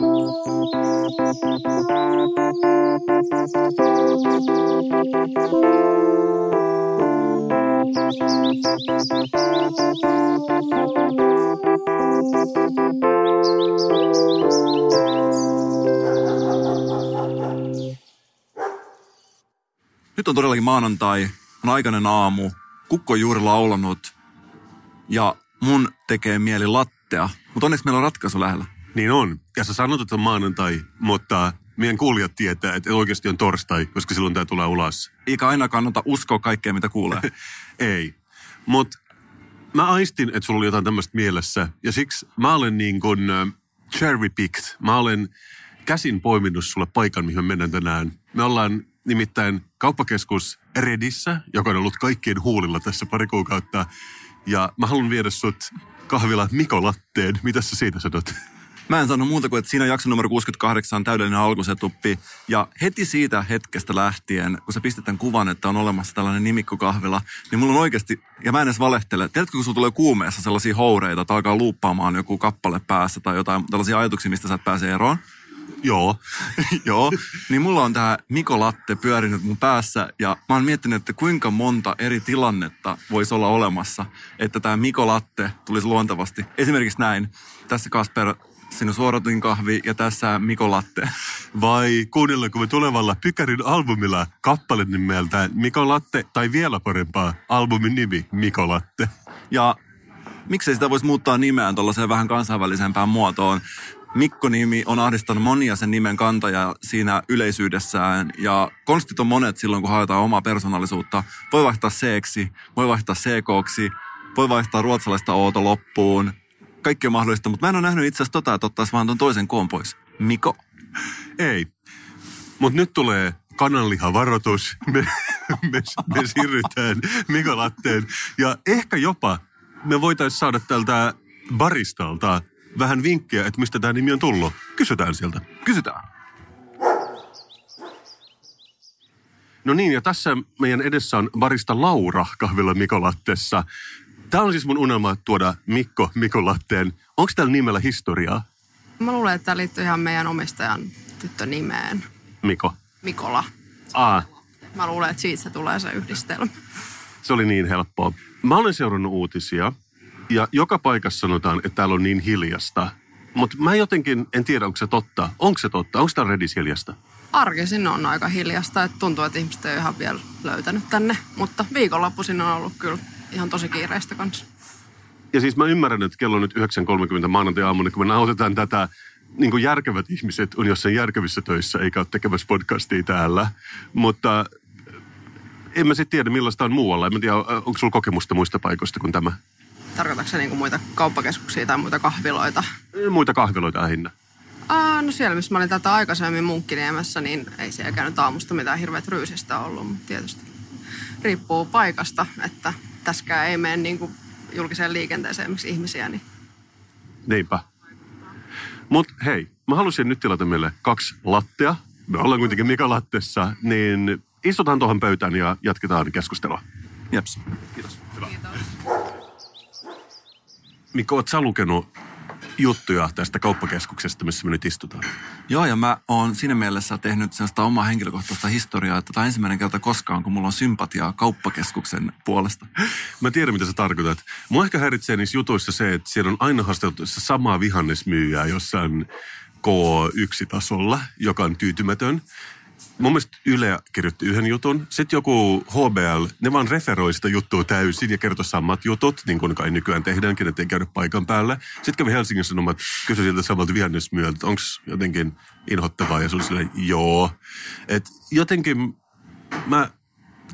Nyt on todellakin maanantai, on aikainen aamu, kukko on juuri laulanut ja mun tekee mieli lattea, mutta onneksi meillä on ratkaisu lähellä. Niin on. Ja sä sanot, että on maanantai, mutta meidän kuulijat tietää, että oikeasti on torstai, koska silloin tämä tulee ulos. Eikä aina kannata uskoa kaikkea, mitä kuulee. Ei. Mutta mä aistin, että sulla oli jotain tämmöistä mielessä. Ja siksi mä olen niin kuin uh, cherry picked. Mä olen käsin poiminnut sulle paikan, mihin me mennään tänään. Me ollaan nimittäin kauppakeskus Redissä, joka on ollut kaikkien huulilla tässä pari kuukautta. Ja mä haluan viedä sut kahvila Miko Latteen. Mitä sä siitä sanot? Mä en sano muuta kuin, että siinä jakso numero 68 on täydellinen alkusetuppi. Ja heti siitä hetkestä lähtien, kun sä pistät tämän kuvan, että on olemassa tällainen nimikkokahvila, niin mulla on oikeasti, ja mä en edes valehtele, tiedätkö, kun sulla tulee kuumeessa sellaisia houreita, että alkaa luuppaamaan joku kappale päässä tai jotain tällaisia ajatuksia, mistä sä et pääse eroon? Joo. Joo. Niin mulla on tämä Miko Latte pyörinyt mun päässä ja mä oon miettinyt, että kuinka monta eri tilannetta voisi olla olemassa, että tämä Miko Latte tulisi luontevasti. Esimerkiksi näin. Tässä Kasper sinun suoratin kahvi ja tässä Miko Latte. Vai kuunnellaanko me tulevalla Pykärin albumilla kappale nimeltä Miko Latte, tai vielä parempaa, albumin nimi Miko Latte. Ja miksei sitä voisi muuttaa nimeään tuollaiseen vähän kansainvälisempään muotoon. Mikko-nimi on ahdistanut monia sen nimen kantajaa siinä yleisyydessään ja konstit on monet silloin, kun haetaan omaa persoonallisuutta. Voi vaihtaa seeksi, voi vaihtaa seekooksi, voi vaihtaa ruotsalaista ooto loppuun. Kaikki on mahdollista, mutta mä en ole nähnyt itse asiassa tota, että ottaisi vaan ton toisen koon pois. Miko. Ei. Mutta nyt tulee kananlihavaroitus. Me, me, me siirrytään Miko Latteen. Ja ehkä jopa me voitaisiin saada tältä baristalta vähän vinkkejä, että mistä tämä nimi on tullut. Kysytään sieltä. Kysytään. No niin, ja tässä meidän edessä on barista Laura kahvilla Mikolattessa. Tämä on siis mun unelma tuoda Mikko Mikolatteen. Onko tällä nimellä historiaa? Mä luulen, että tämä liittyy ihan meidän omistajan tyttönimeen. Miko. Mikola. Aa, Mä luulen, että siitä se tulee se yhdistelmä. se oli niin helppoa. Mä olen seurannut uutisia ja joka paikassa sanotaan, että täällä on niin hiljasta. Mutta mä jotenkin en tiedä, onko se totta. Onko se totta? Onko täällä Redis hiljasta? Arkisin on aika hiljasta, että tuntuu, että ihmiset ei ole ihan vielä löytänyt tänne. Mutta viikonloppuisin on ollut kyllä ihan tosi kiireistä kanssa. Ja siis mä ymmärrän, että kello on nyt 9.30 maanantai-aamuna, kun me nauhoitetaan tätä, niin kuin järkevät ihmiset on jossain järkevissä töissä, eikä ole tekemässä podcastia täällä. Mutta en mä sitten tiedä, millaista on muualla. En mä tiedä, onko sulla kokemusta muista paikoista kuin tämä? Tarkoitatko se niin kuin muita kauppakeskuksia tai muita kahviloita? Muita kahviloita lähinnä. Aa, no siellä, missä mä olin tätä aikaisemmin Munkkiniemessä, niin ei siellä käynyt aamusta mitään hirveät ryysistä ollut, mutta tietysti riippuu paikasta, että tässäkään ei mene niin kuin julkiseen liikenteeseen miksi ihmisiä, niin Niinpä. Mutta hei, mä halusin nyt tilata meille kaksi lattea. Me ollaan kuitenkin Mika Lattessa, niin istutaan tuohon pöytään ja jatketaan keskustelua. Jeps. Kiitos. Hyvä. Mikko, oot sä lukenut juttuja tästä kauppakeskuksesta, missä me nyt istutaan? Joo, ja mä oon siinä mielessä tehnyt sellaista omaa henkilökohtaista historiaa, että tämä on ensimmäinen kerta koskaan, kun mulla on sympatiaa kauppakeskuksen puolesta. Mä tiedän, mitä sä tarkoitat. Mua ehkä häiritsee niissä jutuissa se, että siellä on aina haasteltu samaa vihannesmyyjää jossain K1-tasolla, joka on tyytymätön. Mun mielestä Yle kirjoitti yhden jutun. Sitten joku HBL, ne vaan referoi sitä juttua täysin ja kertoi samat jutut, niin kuin kai nykyään tehdäänkin, ettei käydä paikan päällä. Sitten kävi Helsingin Sanomat, kysyi sieltä samalta vihannesmyyjältä, että onko jotenkin inhottavaa, ja se oli silleen, joo. Et jotenkin mä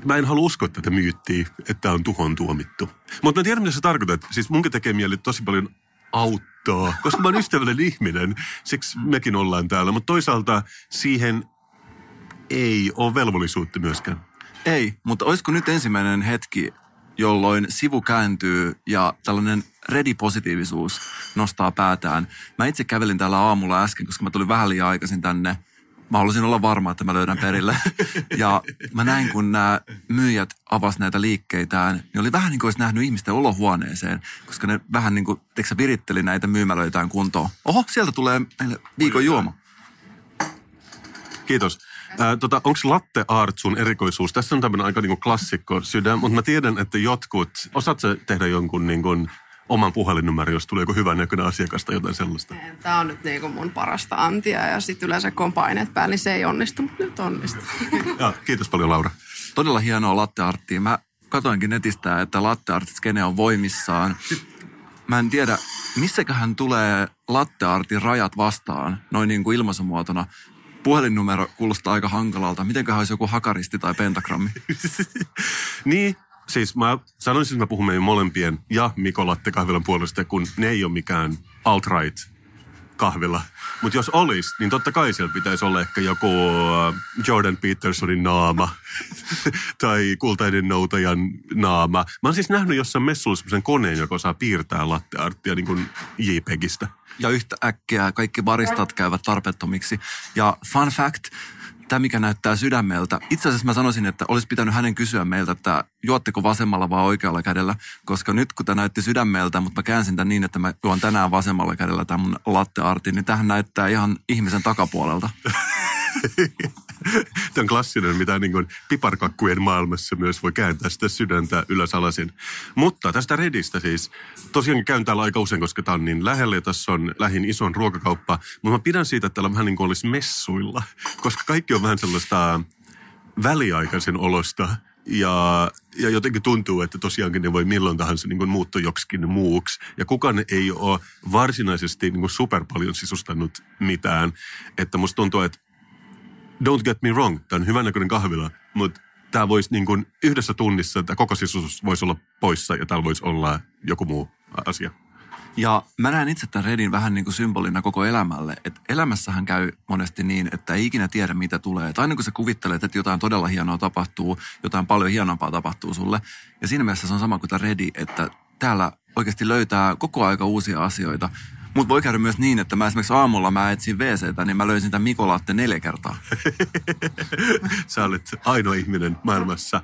mä en halua uskoa tätä myyttiä, että on tuhon tuomittu. Mutta mä tiedän, mitä sä tarkoitat. Siis munkin tekee mieli tosi paljon auttaa, koska mä oon ystävällinen ihminen. Siksi mekin ollaan täällä. Mutta toisaalta siihen ei ole velvollisuutta myöskään. Ei, mutta olisiko nyt ensimmäinen hetki, jolloin sivu kääntyy ja tällainen ready-positiivisuus nostaa päätään. Mä itse kävelin täällä aamulla äsken, koska mä tulin vähän liian aikaisin tänne. Mä halusin olla varma, että mä löydän perille. Ja mä näin, kun nämä myyjät avas näitä liikkeitään, niin oli vähän niin kuin olisi nähnyt ihmisten olohuoneeseen, koska ne vähän niin kuin, teikö viritteli näitä myymälöitään kuntoon. Oho, sieltä tulee meille viikon juoma. Kiitos. Ää, tota, Onko latte art sun erikoisuus? Tässä on tämmöinen aika niinku klassikko sydän, mutta mä tiedän, että jotkut, osaat sä tehdä jonkun niinku oman puhelinnumero, jos tulee joku hyvän näköinen asiakas tai jotain sellaista? Tämä on nyt niinku mun parasta antia ja sitten yleensä kun on paineet päällä, niin se ei onnistu, mutta nyt onnistuu. Ja, kiitos paljon Laura. Todella hienoa lattearttia. Mä katoinkin netistä, että latteartit skene on voimissaan. Mä en tiedä, missäköhän tulee latteartin rajat vastaan, noin niin kuin ilmaisumuotona. Puhelinnumero kuulostaa aika hankalalta. Mitenköhän olisi joku hakaristi tai pentagrammi? niin, siis mä sanoisin, että mä puhun meidän molempien ja Mikko Latte kahvilan puolesta, kun ne ei ole mikään alt-right kahvila. Mutta jos olisi, niin totta kai siellä pitäisi olla ehkä joku äh, Jordan Petersonin naama tai kultainen noutajan naama. Mä oon siis nähnyt jossain messulla semmoisen koneen, joka osaa piirtää lattearttia niin kuin JPEGistä. Ja yhtä äkkiä kaikki baristat käyvät tarpeettomiksi. Ja fun fact, tämä mikä näyttää sydämeltä. Itse asiassa mä sanoisin, että olisi pitänyt hänen kysyä meiltä, että juotteko vasemmalla vai oikealla kädellä. Koska nyt kun tämä näytti sydämeltä, mutta mä käänsin tämän niin, että mä juon tänään vasemmalla kädellä tämän mun latteartin, niin tähän näyttää ihan ihmisen takapuolelta. Tämä on klassinen, mitä niin kuin piparkakkujen maailmassa myös voi kääntää sitä sydäntä ylös alasin. Mutta tästä Redistä siis, tosiaan käyn täällä aika usein, koska tämä on niin lähellä ja tässä on lähin ison ruokakauppa. Mutta mä pidän siitä, että täällä vähän niin kuin olisi messuilla, koska kaikki on vähän sellaista väliaikaisen olosta. Ja, ja jotenkin tuntuu, että tosiaankin ne voi milloin tahansa niin muuttua joksikin muuksi. Ja kukaan ei ole varsinaisesti niin super paljon sisustanut mitään. Että musta tuntuu, että don't get me wrong, tämä on hyvän näköinen kahvila, mutta tämä voisi niin kuin yhdessä tunnissa, tämä koko sisustus voisi olla poissa ja täällä voisi olla joku muu asia. Ja mä näen itse tämän Redin vähän niin kuin symbolina koko elämälle. Että elämässähän käy monesti niin, että ei ikinä tiedä mitä tulee. Et aina kun sä kuvittelet, että jotain todella hienoa tapahtuu, jotain paljon hienompaa tapahtuu sulle. Ja siinä mielessä se on sama kuin tämä Redi, että täällä oikeasti löytää koko aika uusia asioita. Mutta voi käydä myös niin, että mä esimerkiksi aamulla mä etsin WCtä, niin mä löysin tämän Mikolaatte neljä kertaa. Sä olet ainoa ihminen maailmassa.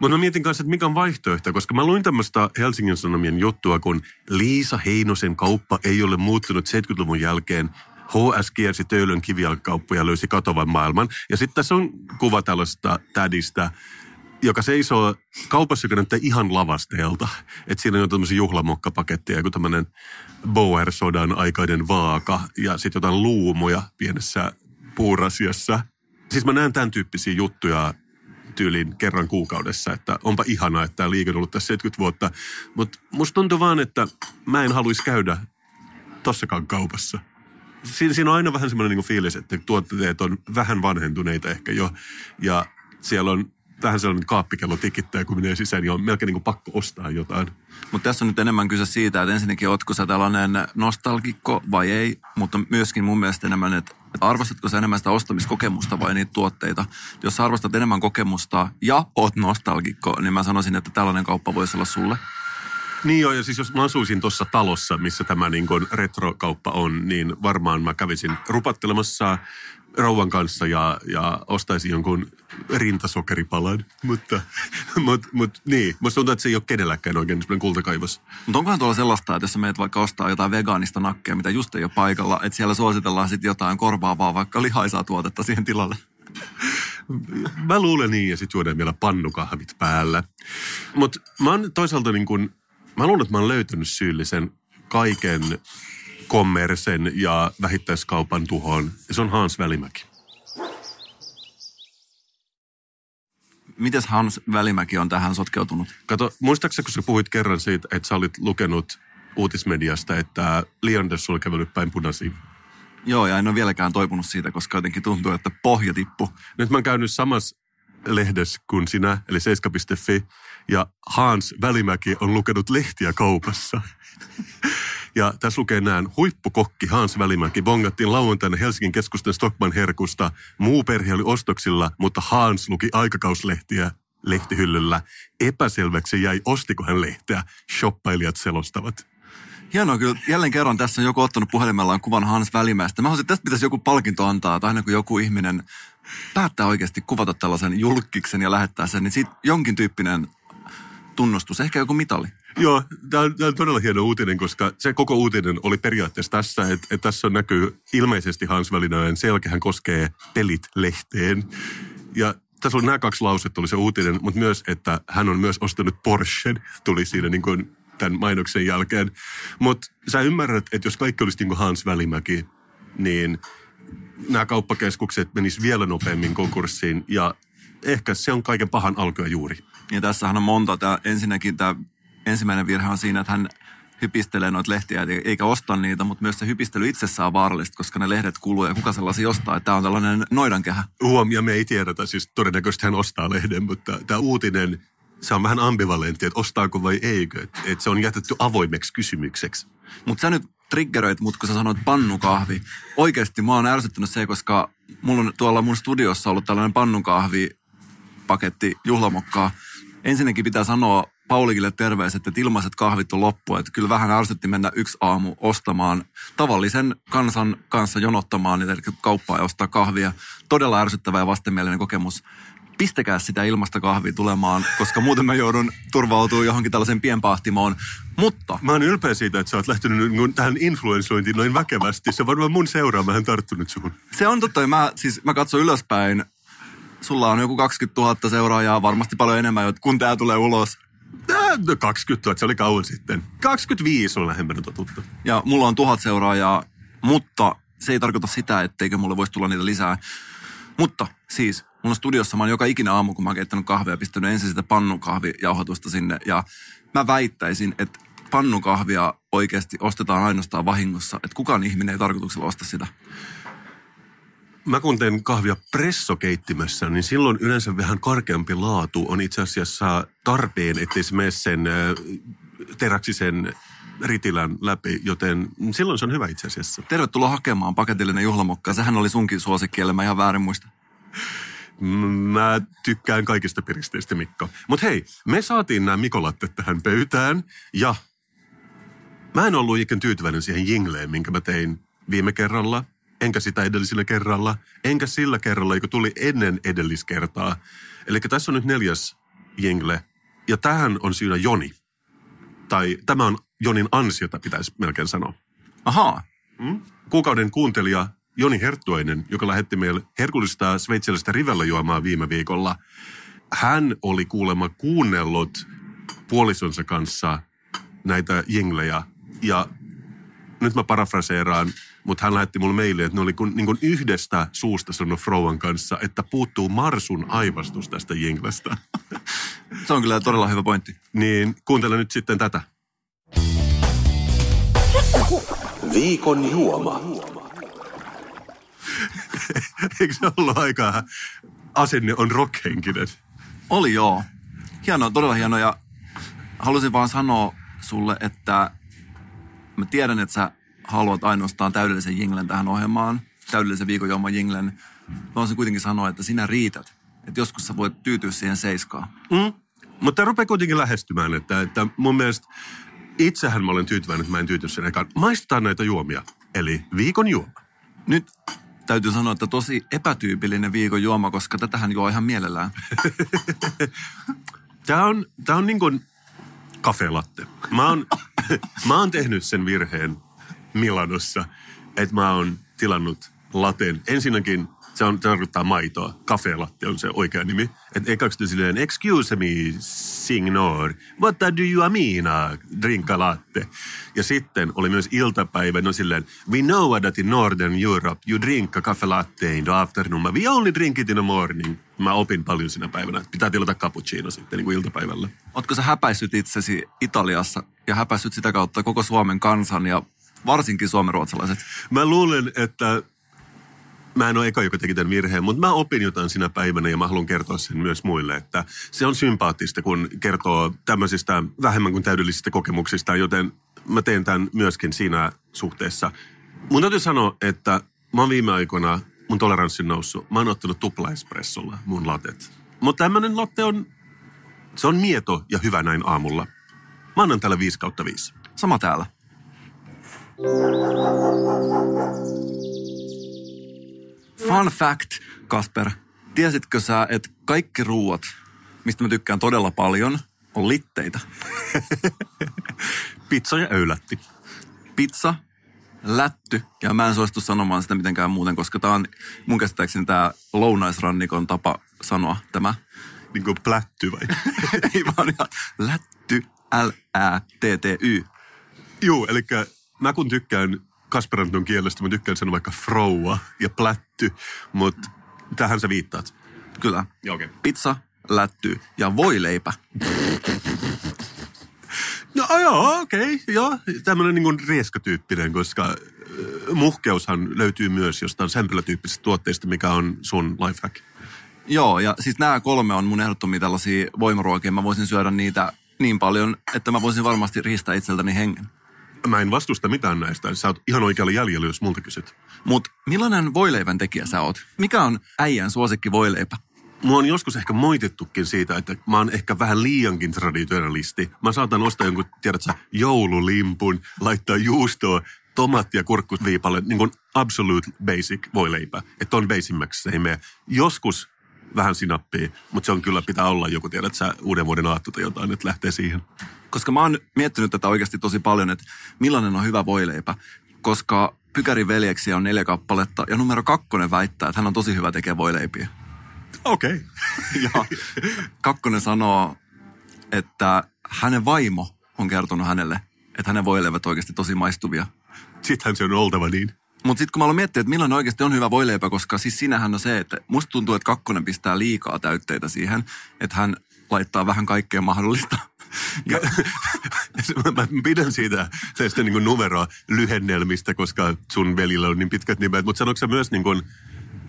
Mutta mä mietin kanssa, että mikä on vaihtoehto, koska mä luin tämmöistä Helsingin Sanomien juttua, kun Liisa Heinosen kauppa ei ole muuttunut 70-luvun jälkeen. HS kiersi Töölön kivijalkakauppa ja löysi katovan maailman. Ja sitten tässä on kuva tällaista tädistä, joka seisoo kaupassa, joka näyttää ihan lavasteelta. Että siinä on tämmöisiä juhlamokkapaketteja, joku tämmöinen Boer-sodan aikainen vaaka ja sitten jotain luumuja pienessä puurasiassa. Siis mä näen tämän tyyppisiä juttuja tyylin kerran kuukaudessa, että onpa ihanaa, että tämä liike on ollut tässä 70 vuotta. Mutta musta tuntuu vaan, että mä en haluaisi käydä tossakaan kaupassa. Siinä, siinä on aina vähän semmoinen niin fiilis, että tuotteet on vähän vanhentuneita ehkä jo. Ja siellä on vähän sellainen kaappikello tikittää, kun menee sisään, niin on melkein niin kuin pakko ostaa jotain. Mutta tässä on nyt enemmän kyse siitä, että ensinnäkin ootko sä tällainen nostalgikko vai ei, mutta myöskin mun mielestä enemmän, että arvostatko sä enemmän sitä ostamiskokemusta vai niitä tuotteita. Jos sä arvostat enemmän kokemusta ja oot nostalgikko, niin mä sanoisin, että tällainen kauppa voisi olla sulle. Niin joo, ja siis jos mä asuisin tuossa talossa, missä tämä niin kuin retrokauppa on, niin varmaan mä kävisin rupattelemassa rouvan kanssa ja, ja ostaisin jonkun rintasokeripalan. Mutta mut, mut, niin, musta tuntuu, että se ei ole kenelläkään oikein sellainen kultakaivos. Mutta onkohan tuolla sellaista, että jos meet vaikka ostaa jotain vegaanista nakkeja, mitä just ei ole paikalla, että siellä suositellaan sitten jotain korvaavaa vaikka lihaisaa tuotetta siihen tilalle? Mä luulen niin, ja sitten juodaan vielä pannukahvit päällä. Mutta mä oon toisaalta niin kun, mä luulen, että mä oon löytänyt syyllisen kaiken kommersen ja vähittäiskaupan tuhoon. Se on Hans Välimäki. Mites Hans Välimäki on tähän sotkeutunut? Kato, muistaakseni kun sä puhuit kerran siitä, että sä olit lukenut uutismediasta, että Leanders oli kävellyt päin punaisiin. Joo, ja en ole vieläkään toipunut siitä, koska jotenkin tuntuu, että pohja tippu. Nyt mä oon käynyt samassa lehdessä kuin sinä, eli seiska.fi, ja Hans Välimäki on lukenut lehtiä kaupassa. Ja tässä lukee näin, huippukokki Hans Välimäki bongattiin lauantaina Helsingin keskustan Stockman herkusta. Muu perhe oli ostoksilla, mutta Hans luki aikakauslehtiä lehtihyllyllä. Epäselväksi jäi, ostiko hän lehteä. Shoppailijat selostavat. Hienoa kyllä. Jälleen kerran tässä on joku ottanut puhelimellaan kuvan Hans Välimäestä. Mä haluaisin, että tästä pitäisi joku palkinto antaa, tai aina kun joku ihminen päättää oikeasti kuvata tällaisen julkiksen ja lähettää sen, niin siitä jonkin tyyppinen tunnustus, ehkä joku mitali. Joo, tämä on, tämä on todella hieno uutinen, koska se koko uutinen oli periaatteessa tässä, että, että tässä näkyy ilmeisesti Hans Välinäen selkä, hän koskee pelit-lehteen. Ja tässä oli nämä kaksi lausetta, oli se uutinen, mutta myös, että hän on myös ostanut Porschen, tuli siinä niin kuin tämän mainoksen jälkeen. Mutta sä ymmärrät, että jos kaikki olisi niin kuin Hans Välimäki, niin nämä kauppakeskukset menis vielä nopeammin konkurssiin ja ehkä se on kaiken pahan alkuja juuri. Ja tässähän on monta. Tämä, ensinnäkin tämä ensimmäinen virhe on siinä, että hän hypistelee noita lehtiä eikä osta niitä, mutta myös se hypistely itsessään on vaarallista, koska ne lehdet kuluu ja kuka sellaisia ostaa. Tämä on tällainen noidankehä. Huom, ja me ei tiedetä, siis todennäköisesti hän ostaa lehden, mutta tämä uutinen, se on vähän ambivalentti, että ostaako vai eikö. Että et se on jätetty avoimeksi kysymykseksi. Mutta sä nyt triggeröit mut, kun sä sanoit pannukahvi. Oikeasti mä oon ärsyttänyt se, koska mulla on tuolla mun studiossa ollut tällainen pannukahvi paketti juhlamokkaa. Ensinnäkin pitää sanoa Paulikille terveiset, että ilmaiset kahvit on loppu. Että kyllä vähän ärsytti mennä yksi aamu ostamaan tavallisen kansan kanssa jonottamaan, eli kauppaa ja ostaa kahvia. Todella ärsyttävä ja vastenmielinen kokemus. Pistäkää sitä ilmasta kahvia tulemaan, koska muuten mä joudun turvautumaan johonkin tällaisen pienpahtimoon. Mutta... Mä oon ylpeä siitä, että sä oot lähtenyt tähän influenssointiin noin väkevästi. Se on varmaan mun seuraama hän tarttunut suhun. Se on totta. Mä, siis, mä katson ylöspäin. Sulla on joku 20 000 seuraajaa, varmasti paljon enemmän, kun tää tulee ulos. 20 000, se oli kauan sitten. 25 on lähempänä totuutta. Ja mulla on tuhat seuraajaa, mutta se ei tarkoita sitä, etteikö mulle voisi tulla niitä lisää. Mutta siis, mulla on studiossa, mä oon joka ikinä aamu, kun mä oon keittänyt kahvia, pistänyt ensin sitä pannukahvijauhatusta sinne. Ja mä väittäisin, että pannukahvia oikeasti ostetaan ainoastaan vahingossa. Että kukaan ihminen ei tarkoituksella osta sitä mä kun teen kahvia pressokeittimessä, niin silloin yleensä vähän karkeampi laatu on itse asiassa tarpeen, ettei se mene sen teräksisen ritilän läpi, joten silloin se on hyvä itse asiassa. Tervetuloa hakemaan paketillinen juhlamokka. Sehän oli sunkin suosikki, mä ihan väärin muista. Mä tykkään kaikista piristeistä, Mikko. Mutta hei, me saatiin nämä Mikolattet tähän pöytään ja mä en ollut ikinä tyytyväinen siihen jingleen, minkä mä tein viime kerralla enkä sitä edellisellä kerralla, enkä sillä kerralla, joka tuli ennen edelliskertaa. Eli tässä on nyt neljäs jingle, ja tähän on siinä Joni. Tai tämä on Jonin ansiota, pitäisi melkein sanoa. Ahaa. Hmm? Kuukauden kuuntelija Joni Herttuinen, joka lähetti meille herkullista sveitsiläistä rivellä juomaa viime viikolla. Hän oli kuulemma kuunnellut puolisonsa kanssa näitä jinglejä. Ja nyt mä parafraseeraan mutta hän lähetti mulle meille, että ne oli kun, niin kuin yhdestä suusta sanonut Frouan kanssa, että puuttuu Marsun aivastus tästä jinglestä. Se on kyllä todella hyvä pointti. Niin kuuntele nyt sitten tätä. Viikon juoma. Eikö se ollut aika asenne on rockhenkinen? Oli joo. Hienoa, todella hienoa ja halusin vaan sanoa sulle, että mä tiedän, että sä haluat ainoastaan täydellisen jinglen tähän ohjelmaan, täydellisen viikonjuoman jinglen, mä voisin kuitenkin sanoa, että sinä riität. Että joskus sä voit tyytyä siihen seiskaan. Mm. Mutta tämä rupeaa kuitenkin lähestymään, että, että mun mielestä itsehän mä olen tyytyväinen, että mä en tyyty sen ekaan. Maistetaan näitä juomia, eli viikon juoma. Nyt täytyy sanoa, että tosi epätyypillinen viikon juoma, koska tätähän juo ihan mielellään. tämä on, tämä on niin kuin kafelatte. Mä oon, mä oon tehnyt sen virheen Milanossa, että mä oon tilannut laten. Ensinnäkin se on, tarkoittaa maitoa. Cafe latte on se oikea nimi. Että ekaksi silleen, excuse me, signor, what do you mean, drinka latte? Ja sitten oli myös iltapäivä, no silleen, we know that in Northern Europe you drink a cafe latte in the afternoon, but we only drink it in the morning. Mä opin paljon sinä päivänä, että pitää tilata cappuccino sitten niin kuin iltapäivällä. Ootko sä häpäissyt itsesi Italiassa ja häpäissyt sitä kautta koko Suomen kansan ja varsinkin suomenruotsalaiset. Mä luulen, että mä en ole eka, joka teki tämän virheen, mutta mä opin jotain sinä päivänä ja mä haluan kertoa sen myös muille, että se on sympaattista, kun kertoo tämmöisistä vähemmän kuin täydellisistä kokemuksista, joten mä teen tämän myöskin siinä suhteessa. Mun täytyy sanoa, että mä oon viime aikoina, mun toleranssi noussut, mä oon ottanut tupla-espressolla mun latet. Mutta tämmöinen latte on, se on mieto ja hyvä näin aamulla. Mä annan täällä 5 kautta 5. Sama täällä. Fun fact, Kasper. Tiesitkö sä, että kaikki ruuat, mistä mä tykkään todella paljon, on litteitä? Pizza ja öylätti. Pizza, lätty, ja mä en suostu sanomaan sitä mitenkään muuten, koska tää on mun käsittääkseni tää lounaisrannikon tapa sanoa tämä. Niin kuin plätty vai? Ei vaan ihan lätty, L-Ä-T-T-Y. Juu, eli mä kun tykkään Kasperanton kielestä, mä tykkään sanoa vaikka froua ja plätty, mutta tähän sä viittaat. Kyllä. Joo, okei. Pizza, lätty ja voileipä. No joo, okei, okay, joo. Tämmöinen niin rieskatyyppinen, koska äh, muhkeushan löytyy myös jostain sämpylätyyppisestä tuotteista, mikä on sun lifehack. Joo, ja siis nämä kolme on mun ehdottomia tällaisia voimaruokia. Mä voisin syödä niitä niin paljon, että mä voisin varmasti riistää itseltäni hengen. Mä en vastusta mitään näistä. Sä oot ihan oikealla jäljellä, jos multa kysyt. Mutta millainen voileivän tekijä sä oot? Mikä on äijän suosikki voileipä? Mua on joskus ehkä moitettukin siitä, että mä oon ehkä vähän liiankin traditionalisti. Mä saatan ostaa jonkun, tiedätkö, joululimpun, laittaa juustoa, tomaatti ja niin kuin absolute basic voileipä. Että on basimmäksi se ei mene. Joskus vähän sinappia, mutta se on kyllä pitää olla joku, tiedät sä, uuden vuoden aatto tai jotain, että lähtee siihen. Koska mä oon miettinyt tätä oikeasti tosi paljon, että millainen on hyvä voileipä. Koska Pykärin veljeksiä on neljä kappaletta ja numero kakkonen väittää, että hän on tosi hyvä tekemään voileipiä. Okei. Okay. Ja kakkonen sanoo, että hänen vaimo on kertonut hänelle, että hänen voileivät oikeasti tosi maistuvia. Sittenhän se on oltava niin. Mutta sitten kun mä aloin miettiä, että millainen oikeasti on hyvä voileipä, koska siis sinähän on se, että musta tuntuu, että kakkonen pistää liikaa täytteitä siihen, että hän laittaa vähän kaikkea mahdollista. Ja, mä pidän siitä tästä niin kuin numeroa lyhennelmistä, koska sun velillä on niin pitkät nimet. Mutta sanoiko sä myös niin kuin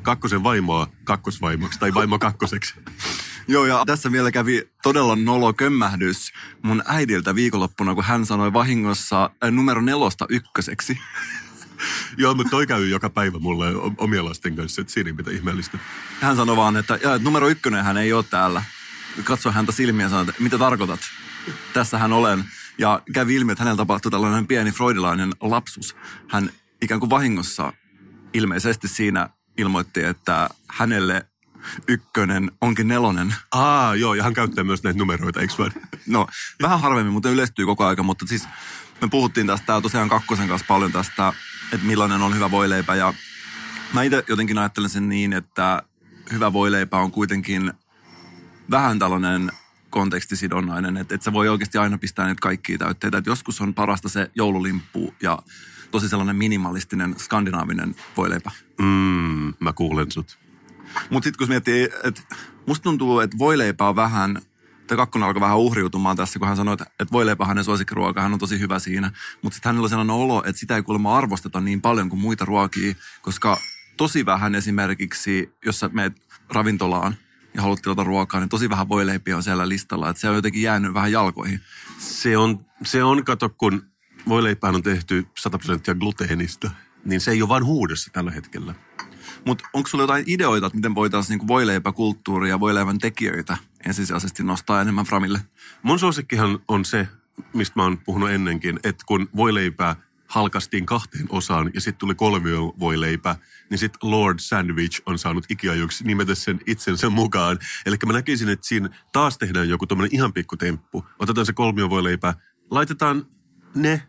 kakkosen vaimoa kakkosvaimoksi tai vaimo kakkoseksi? Joo, ja tässä vielä kävi todella nolo kömmähdys mun äidiltä viikonloppuna, kun hän sanoi vahingossa äh, numero nelosta ykköseksi. Joo, mutta toi käy joka päivä mulle omien lasten kanssa, että siinä ei mitään ihmeellistä. Hän sanoi vaan, että, ja, että numero ykkönen hän ei ole täällä. Katso häntä silmiä ja sanoi, että mitä tarkoitat? Tässähän olen. Ja kävi ilmi, että hänellä tapahtui tällainen pieni freudilainen lapsus. Hän ikään kuin vahingossa ilmeisesti siinä ilmoitti, että hänelle ykkönen onkin nelonen. Aa, joo, ja hän käyttää myös näitä numeroita, eikö vaan? No, vähän harvemmin, mutta yleistyy koko aika, mutta siis me puhuttiin tästä tosiaan kakkosen kanssa paljon tästä, että millainen on hyvä voileipä ja mä itse jotenkin ajattelen sen niin, että hyvä voileipä on kuitenkin vähän tällainen kontekstisidonnainen, että, että se voi oikeasti aina pistää niitä kaikkia täytteitä. Että joskus on parasta se joululimppu ja tosi sellainen minimalistinen skandinaavinen voileipä. Mm, mä kuulen sut. Mutta sitten kun miettii, että musta tuntuu, että voileipä on vähän, tai kakkonen alkoi vähän uhriutumaan tässä, kun hän sanoi, että, että voileipä on hänen suosikkiruoka, hän on tosi hyvä siinä. Mutta sitten hänellä on sellainen olo, että sitä ei kuulemma arvosteta niin paljon kuin muita ruokia, koska tosi vähän esimerkiksi, jos sä meet ravintolaan ja haluat tilata ruokaa, niin tosi vähän voileipiä on siellä listalla. Että se on jotenkin jäänyt vähän jalkoihin. Se on, se on kato, kun voileipään on tehty 100 prosenttia gluteenista, niin se ei ole vain huudessa tällä hetkellä. Mutta onko sulla jotain ideoita, että miten voitaisiin niinku voileipäkulttuuria ja voileivän tekijöitä ensisijaisesti nostaa enemmän framille? Mun suosikkihan on se, mistä mä oon puhunut ennenkin, että kun voileipää halkastiin kahteen osaan ja sitten tuli kolmio voileipä, niin sitten Lord Sandwich on saanut ikiajoiksi nimetä sen itsensä mukaan. Eli mä näkisin, että siinä taas tehdään joku tommonen ihan pikku temppu. Otetaan se kolmio voileipä, laitetaan ne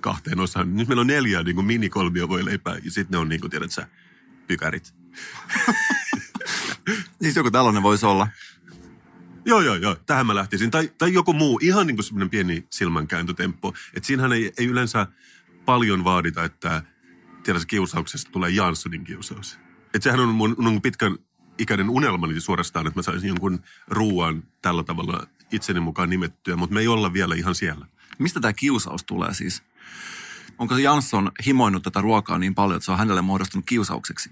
kahteen osaan. Nyt meillä on neljä niin kuin minikolmio voileipää ja sitten ne on niin kuin, tiedät sä, pykärit. Siis joku tällainen voisi olla. Joo, joo, joo. Tähän mä lähtisin. Tai, tai joku muu, ihan niin kuin semmoinen pieni silmänkääntötemppu. Että siinähän ei, ei yleensä paljon vaadita, että tiedätkö, kiusauksesta tulee Janssonin kiusaus. Että sehän on mun, mun pitkän ikäinen unelmani suorastaan, että mä saisin jonkun ruuan tällä tavalla itseni mukaan nimettyä, mutta me ei olla vielä ihan siellä. Mistä tämä kiusaus tulee siis? Onko Jansson himoinut tätä ruokaa niin paljon, että se on hänelle muodostunut kiusaukseksi?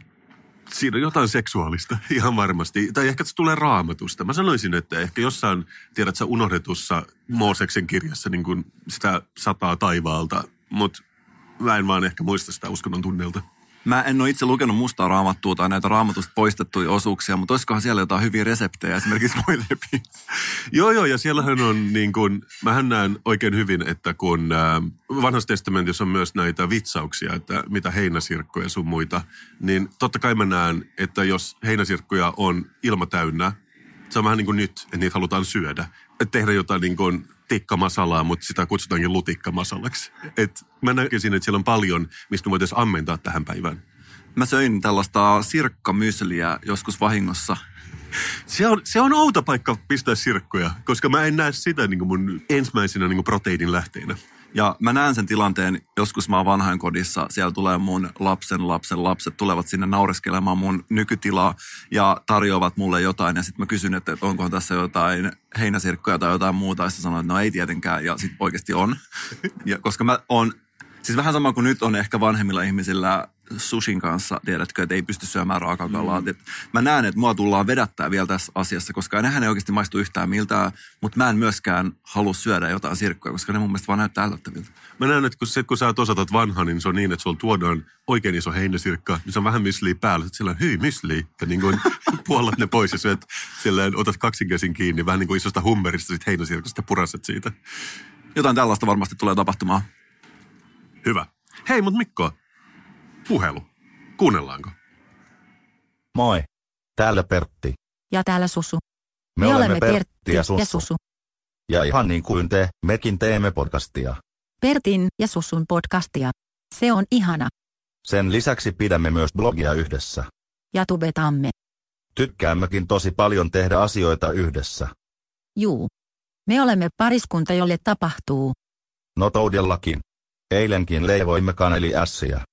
Siinä on jotain seksuaalista, ihan varmasti. Tai ehkä se tulee raamatusta. Mä sanoisin, että ehkä jossain, tiedät sä, unohdetussa Mooseksen kirjassa niin kuin sitä sataa taivaalta, mutta mä en vaan ehkä muista sitä uskonnon tunnelta. Mä en ole itse lukenut mustaa raamattua tai näitä raamatusta poistettuja osuuksia, mutta olisikohan siellä jotain hyviä reseptejä esimerkiksi voilepiin? Joo, joo, ja siellähän on niin kuin, mähän näen oikein hyvin, että kun äh, vanhassa testamentissa on myös näitä vitsauksia, että mitä heinäsirkkoja sun muita, niin totta kai mä näen, että jos heinäsirkkoja on ilma täynnä, se on vähän niin kuin nyt, että niitä halutaan syödä. Että tehdä jotain niin kuin tikkamasalaa, mutta sitä kutsutaankin lutikkamasalaksi. Et mä näkisin, että siellä on paljon, mistä me voitaisiin ammentaa tähän päivään. Mä söin tällaista sirkkamysliä joskus vahingossa. Se on, se on outo paikka pistää sirkkoja, koska mä en näe sitä niin kuin mun ensimmäisenä niin kuin proteiinin lähteenä. Ja mä näen sen tilanteen, joskus mä oon vanhainkodissa, siellä tulee mun lapsen lapsen lapset, tulevat sinne naureskelemaan mun nykytilaa ja tarjoavat mulle jotain. Ja sitten mä kysyn, että onko tässä jotain heinäsirkkoja tai jotain muuta. Ja sanoin, että no ei tietenkään, ja sitten oikeasti on. Ja koska mä oon, siis vähän sama kuin nyt on ehkä vanhemmilla ihmisillä sushin kanssa, tiedätkö, että ei pysty syömään raakakalaa. Mm. Mä näen, että mua tullaan vedättää vielä tässä asiassa, koska nehän ei oikeasti maistu yhtään miltään, mutta mä en myöskään halua syödä jotain sirkkoja, koska ne mun mielestä vaan näyttää ällöttäviltä. Mä näen, että kun, se, kun sä osatat vanha, niin se on niin, että sulla tuodaan oikein iso heinäsirkka, niin se on vähän mysliä päällä. Sitten sillä on, hyi mysli, ja niin kuin puolat ne pois ja syöt, sillä otat kaksinkäsin kiinni, vähän niin kuin isosta hummerista sit heinäsirkasta puraset siitä. Jotain tällaista varmasti tulee tapahtumaan. Hyvä. Hei, mutta Mikko, puhelu. Kuunnellaanko? Moi. Täällä Pertti. Ja täällä Susu. Me, Me olemme Pertti Pertti ja Sussu. ja Susu. Ja ihan niin kuin te, mekin teemme podcastia. Pertin ja Susun podcastia. Se on ihana. Sen lisäksi pidämme myös blogia yhdessä. Ja tubetamme. Tykkäämmekin tosi paljon tehdä asioita yhdessä. Juu. Me olemme pariskunta, jolle tapahtuu. No todellakin. Eilenkin leivoimme kaneli ässiä.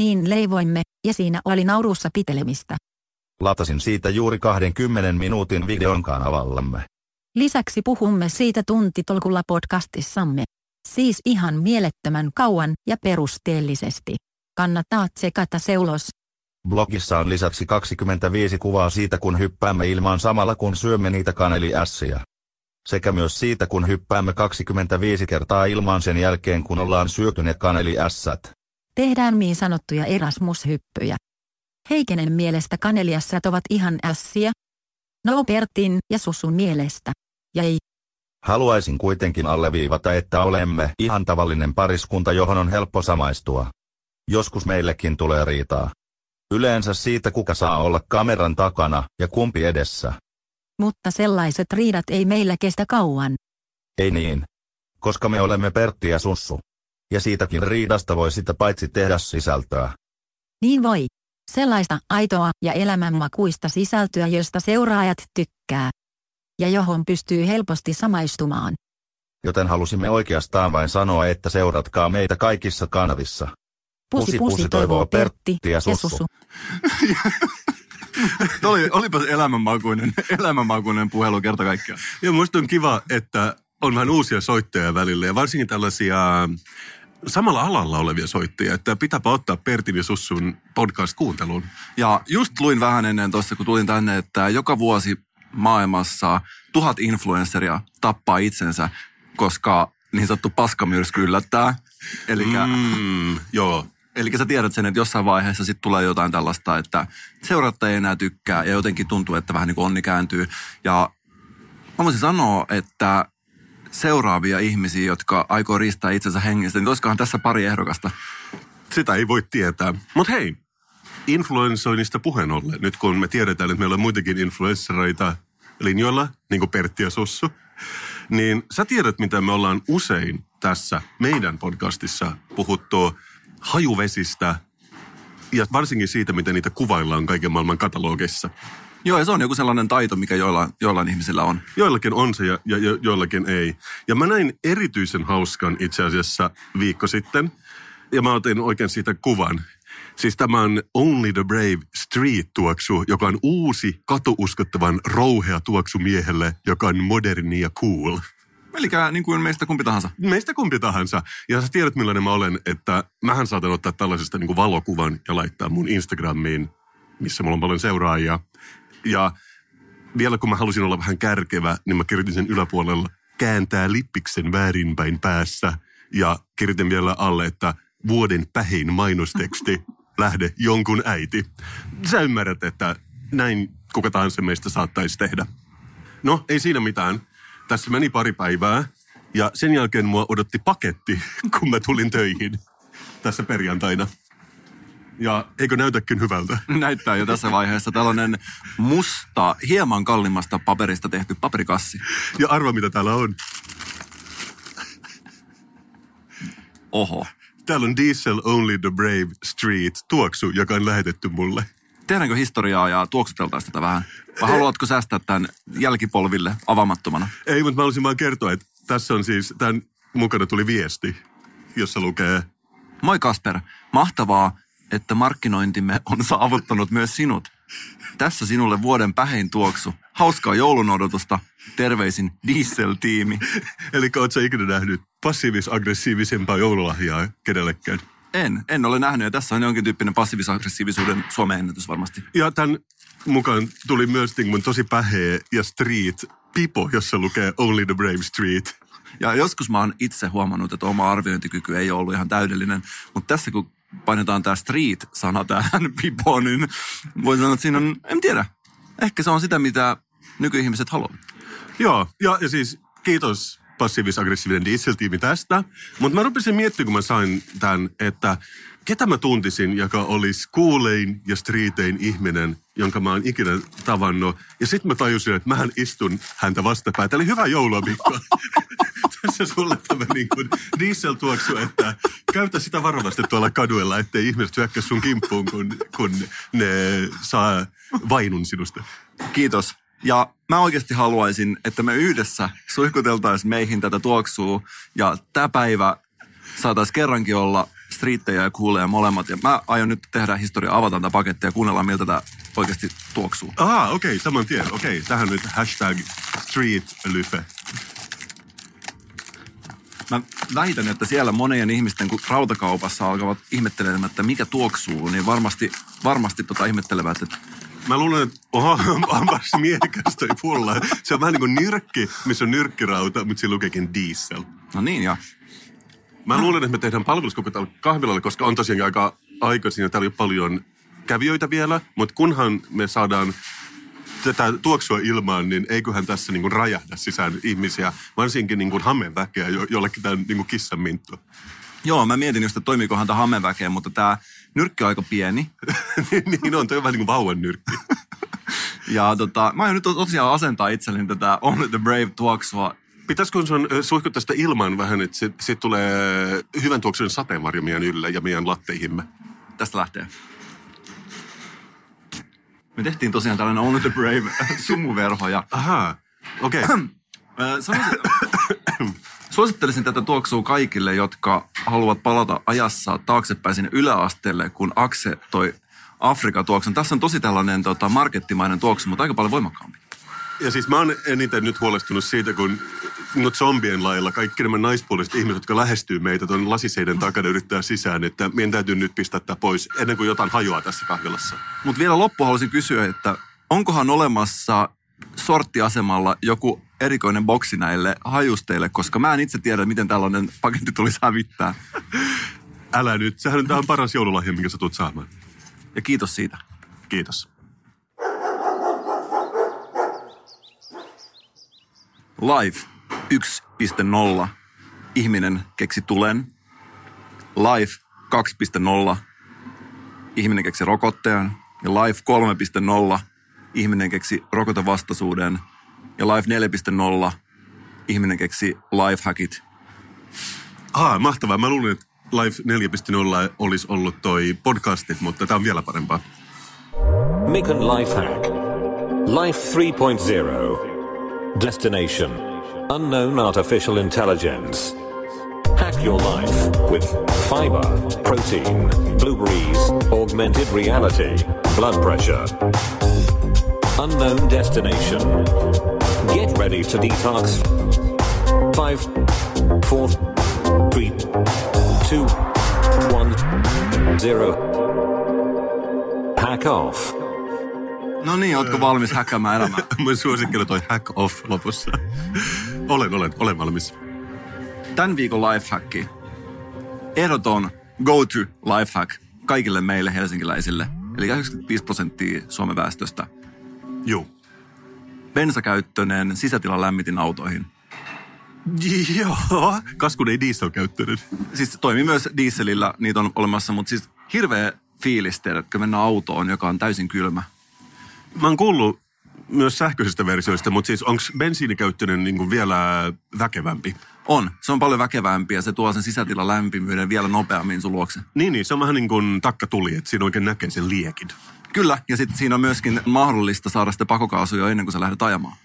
Niin leivoimme, ja siinä oli naurussa pitelemistä. Latasin siitä juuri 20 minuutin videon kanavallamme. Lisäksi puhumme siitä tuntitolkulla podcastissamme. Siis ihan mielettömän kauan ja perusteellisesti. Kannattaa tsekata seulos. Blogissa on lisäksi 25 kuvaa siitä kun hyppäämme ilmaan samalla kun syömme niitä kaneliässiä. Sekä myös siitä kun hyppäämme 25 kertaa ilmaan sen jälkeen kun ollaan syöty ne kaneliässät. Tehdään niin sanottuja Erasmus-hyppyjä. Heikenen mielestä kaneliassat ovat ihan ässiä. No Pertin ja Susun mielestä. Ja ei. Haluaisin kuitenkin alleviivata, että olemme ihan tavallinen pariskunta, johon on helppo samaistua. Joskus meillekin tulee riitaa. Yleensä siitä, kuka saa olla kameran takana ja kumpi edessä. Mutta sellaiset riidat ei meillä kestä kauan. Ei niin. Koska me olemme Pertti ja Sussu. Ja siitäkin riidasta voi sitä paitsi tehdä sisältöä. Niin voi. Sellaista aitoa ja elämänmakuista sisältöä, josta seuraajat tykkää. Ja johon pystyy helposti samaistumaan. Joten halusimme oikeastaan vain sanoa, että seuratkaa meitä kaikissa kanavissa. Pusi pusi toivoo Pertti ja Susu. Oli, olipas elämänmakuinen, elämänmakuinen puhelu kerta kaikkiaan. Ja musta on kiva, että on vähän uusia soittajia välillä ja varsinkin tällaisia samalla alalla olevia soittajia, että pitääpä ottaa Pertin ja Sussun podcast kuunteluun. Ja just luin vähän ennen tuossa, kun tulin tänne, että joka vuosi maailmassa tuhat influenceria tappaa itsensä, koska niin sanottu paskamyrsky yllättää. Eli Mm, joo. Eli sä tiedät sen, että jossain vaiheessa sitten tulee jotain tällaista, että seuratta ei enää tykkää ja jotenkin tuntuu, että vähän niin kuin onni kääntyy. Ja mä voisin sanoa, että seuraavia ihmisiä, jotka aikoo riistää itsensä hengestä, niin olisikohan tässä pari ehdokasta. Sitä ei voi tietää. Mutta hei, influensoinnista puheen ollen, nyt kun me tiedetään, että meillä on muitakin influenssereita linjoilla, niin kuin Pertti ja Sussu, niin sä tiedät, mitä me ollaan usein tässä meidän podcastissa puhuttu hajuvesistä ja varsinkin siitä, miten niitä kuvaillaan kaiken maailman katalogissa. Joo, ja se on joku sellainen taito, mikä joillain, joillain ihmisillä on. Joillakin on se ja, ja jo- joillakin ei. Ja mä näin erityisen hauskan itse asiassa viikko sitten. Ja mä otin oikein siitä kuvan. Siis tämä on Only the Brave Street-tuoksu, joka on uusi katuuskottavan rouhea tuoksu miehelle, joka on moderni ja cool. Eli niin kuin meistä kumpi tahansa. Meistä kumpi tahansa. Ja sä tiedät millainen mä olen, että mähän saatan ottaa tällaisesta niin kuin valokuvan ja laittaa mun Instagramiin, missä mulla on paljon seuraajia. Ja vielä kun mä halusin olla vähän kärkevä, niin mä kirjoitin sen yläpuolella kääntää lippiksen väärinpäin päässä. Ja kirjoitin vielä alle, että vuoden pähin mainosteksti. lähde jonkun äiti. Sä ymmärrät, että näin kuka tahansa meistä saattaisi tehdä. No, ei siinä mitään. Tässä meni pari päivää ja sen jälkeen mua odotti paketti, kun mä tulin töihin tässä perjantaina. Ja eikö näytäkin hyvältä? Näyttää jo tässä vaiheessa tällainen musta, hieman kalliimmasta paperista tehty paperikassi. Ja arva, mitä täällä on. Oho. Täällä on Diesel Only the Brave Street tuoksu, joka on lähetetty mulle. Tehdäänkö historiaa ja tuoksuteltaisiin tätä vähän? Vai haluatko säästää tämän jälkipolville avaamattomana? Ei, mutta mä haluaisin vaan kertoa, että tässä on siis, tämän mukana tuli viesti, jossa lukee, Moi Kasper, mahtavaa, että markkinointimme on saavuttanut myös sinut. Tässä sinulle vuoden pähein tuoksu. Hauskaa joulun odotusta. Terveisin Diesel-tiimi. eli oot sä ikinä nähnyt passiivis-aggressiivisempaa joululahjaa kenellekään? En, en ole nähnyt ja tässä on jonkin tyyppinen passiivis-aggressiivisuuden Suomen ennätys varmasti. Ja tämän mukaan tuli myös niin mun tosi päheä ja street pipo, jossa lukee Only the Brave Street. Ja joskus mä oon itse huomannut, että oma arviointikyky ei ole ollut ihan täydellinen, mutta tässä kun painetaan tämä street-sana tähän pipoon, niin voi sanoa, että siinä on, en tiedä, ehkä se on sitä, mitä nykyihmiset haluavat. Joo, ja, ja siis kiitos passiivis-aggressiivinen dieseltiimi tästä. Mutta mä rupesin miettimään, kun mä sain tämän, että ketä mä tuntisin, joka olisi kuulein ja streetein ihminen, jonka mä oon ikinä tavannut. Ja sitten mä tajusin, että mähän istun häntä vastapäätä. Eli hyvää joulua, Mikko. Tässä sulle tämä niin kuin diesel-tuoksu, että käytä sitä varovasti tuolla kaduilla, ettei ihmiset hyökkäisi sun kimppuun, kun, kun ne saa vainun sinusta. Kiitos. Ja mä oikeasti haluaisin, että me yhdessä suihkuteltaisiin meihin tätä tuoksua ja tämä päivä saataisiin kerrankin olla striittejä ja kuuleja molemmat. Ja mä aion nyt tehdä historia, avataan tätä pakettia ja kuunnellaan, miltä tämä oikeasti tuoksuu. Ah, okei, okay, saman tien. Okei, okay, tähän nyt hashtag streetlyfe. Mä väitän, että siellä monien ihmisten, kun rautakaupassa alkavat ihmettelemään, että mikä tuoksuu, niin varmasti, varmasti tota ihmettelevät, että Mä luulen, että oho, onpas miehekäs toi pulla. Se on vähän niin kuin nyrkki, missä on nyrkkirauta, mutta siinä lukeekin diesel. no niin ja Mä luulen, että me tehdään palveluskoko tällä kahvilalle, koska on tosiaan aika aikaisin ja täällä ole paljon kävijöitä vielä. Mutta kunhan me saadaan tätä tuoksua ilmaan, niin eiköhän tässä niin kuin rajahda sisään ihmisiä, varsinkin niin kuin hammenväkeä, jo, jollekin tämä niin kuin kissan minttu. Joo, mä mietin just, että toimiikohan tämä hammenväkeen, mutta tämä nyrkki on aika pieni. niin on, toi on vähän niin kuin vauvan nyrkki. Ja tota, mä aion nyt tosiaan asentaa itselleni tätä Only the Brave tuoksua. Pitäisikö sun suihkuttaa sitä ilman vähän, että sit, sit tulee hyvän tuoksuinen sateenvarjo meidän ylle ja meidän latteihimme? Tästä lähtee. Me tehtiin tosiaan tällainen Only the Brave sumuverho ja Ahaa, okei. Okay. Sanoisin, suosittelisin tätä tuoksua kaikille, jotka haluavat palata ajassa taaksepäin sinne yläasteelle, kun Akse toi Afrikan tuoksun. Tässä on tosi tällainen tota, markettimainen tuoksu, mutta aika paljon voimakkaampi. Ja siis mä oon eniten nyt huolestunut siitä, kun no zombien lailla kaikki nämä naispuoliset ihmiset, jotka lähestyy meitä tuon lasiseiden takana yrittää sisään, että meidän täytyy nyt pistää tämä pois ennen kuin jotain hajoaa tässä kahvilassa. Mutta vielä loppu haluaisin kysyä, että onkohan olemassa sorttiasemalla joku erikoinen boksi näille hajusteille, koska mä en itse tiedä, miten tällainen paketti tulisi hävittää. Älä nyt, sehän on paras joululahja, minkä sä tulet saamaan. Ja kiitos siitä. Kiitos. Life 1.0. Ihminen keksi tulen. Life 2.0. Ihminen keksi rokotteen. Ja Life 3.0. Ihminen keksi rokotevastaisuuden. Ja Life 4.0. Ihminen keksi lifehackit. Ah, mahtavaa. Mä luulin, että Life 4.0 olisi ollut toi podcastit, mutta tämä on vielä parempaa. Mikon Lifehack. Life 3.0. Destination. Unknown artificial intelligence. Hack your life with fiber, protein, blueberries, augmented reality, blood pressure. Unknown destination. Get ready to detox. Five, four, three, two, one, zero. Hack off. No niin, ootko valmis häkkäämään elämää? Mun suosikkeli toi hack off lopussa. olen, olen, olen valmis. Tämän viikon lifehacki. Ehdoton go-to lifehack kaikille meille helsinkiläisille, eli 95 prosenttia Suomen väestöstä, Juu. Bensakäyttöinen sisätilan lämmitin autoihin. Joo. Kaskun ei dieselkäyttöinen. Siis toimii myös dieselillä, niitä on olemassa, mutta siis hirveä fiilis, tiedätkö, mennä autoon, joka on täysin kylmä. Mä oon kuullut myös sähköisistä versioista, mutta siis onko bensiinikäyttöinen niin vielä väkevämpi? On. Se on paljon väkevämpi ja se tuo sen sisätilan lämpimyyden vielä nopeammin sun luokse. Niin, niin, se on vähän niin kuin takkatuli, että siinä oikein näkee sen liekin. Kyllä, ja sitten siinä on myöskin mahdollista saada sitä pakokaasuja ennen kuin sä lähdet ajamaan.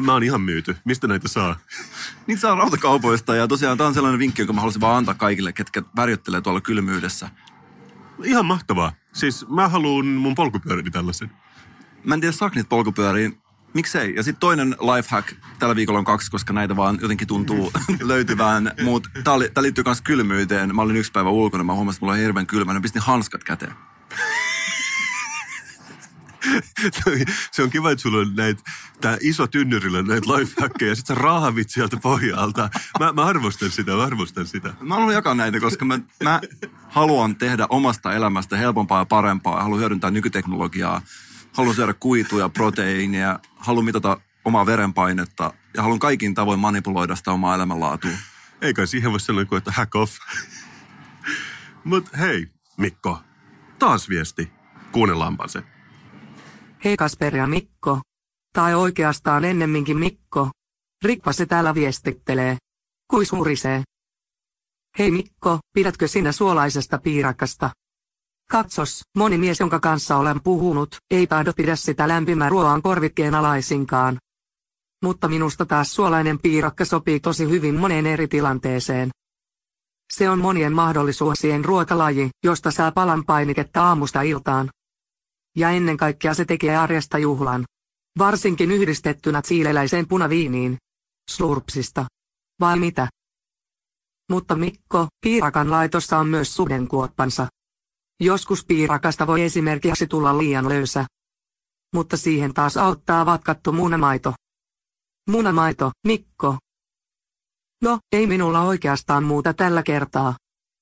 Mä oon ihan myyty. Mistä näitä saa? Niitä saa rautakaupoista ja tosiaan tämä on sellainen vinkki, jonka mä haluaisin vaan antaa kaikille, ketkä värjöttelee tuolla kylmyydessä. Ihan mahtavaa. Siis mä haluan mun polkupyöräni tällaisen. Mä en tiedä, saako niitä polkupyöriin. Miksei? Ja sitten toinen lifehack, tällä viikolla on kaksi, koska näitä vaan jotenkin tuntuu löytyvän. Mutta tämä liittyy myös kylmyyteen. Mä olin yksi päivä ulkona, mä huomasin, että mulla on hirveän kylmä. Mä pistin hanskat käteen. Se on- kiva, että sulla on näitä, tää iso tynnyrillä näitä lifehackeja, ja sit sä raavit sieltä pohjalta. Mä, mä arvostan sitä, mä arvostan sitä. Mä haluan jakaa näitä, koska mä, mä haluan tehdä omasta elämästä helpompaa ja parempaa. Haluan hyödyntää nykyteknologiaa. Haluan syödä kuituja, proteiinia. Haluan mitata omaa verenpainetta. Ja haluan kaikin tavoin manipuloida sitä omaa elämänlaatua. Eikä siihen voi sanoa kuin, että hack off. Mut hei, Mikko, taas viesti. Kuunnellaanpa se. Hei Kasper ja Mikko. Tai oikeastaan ennemminkin Mikko. Rikva se täällä viestittelee. Kui surisee. Hei Mikko, pidätkö sinä suolaisesta piirakasta? Katsos, moni mies, jonka kanssa olen puhunut, ei tahdo pidä sitä lämpimän ruoan korvikkeen alaisinkaan. Mutta minusta taas suolainen piirakka sopii tosi hyvin moneen eri tilanteeseen. Se on monien mahdollisuuksien ruokalaji, josta saa palan painiketta aamusta iltaan. Ja ennen kaikkea se tekee arjesta juhlan. Varsinkin yhdistettynä siileläiseen punaviiniin. Slurpsista. Vai mitä? Mutta Mikko, piirakan laitossa on myös sudenkuoppansa. Joskus piirakasta voi esimerkiksi tulla liian löysä. Mutta siihen taas auttaa vatkattu munamaito. Munamaito, Mikko. No, ei minulla oikeastaan muuta tällä kertaa.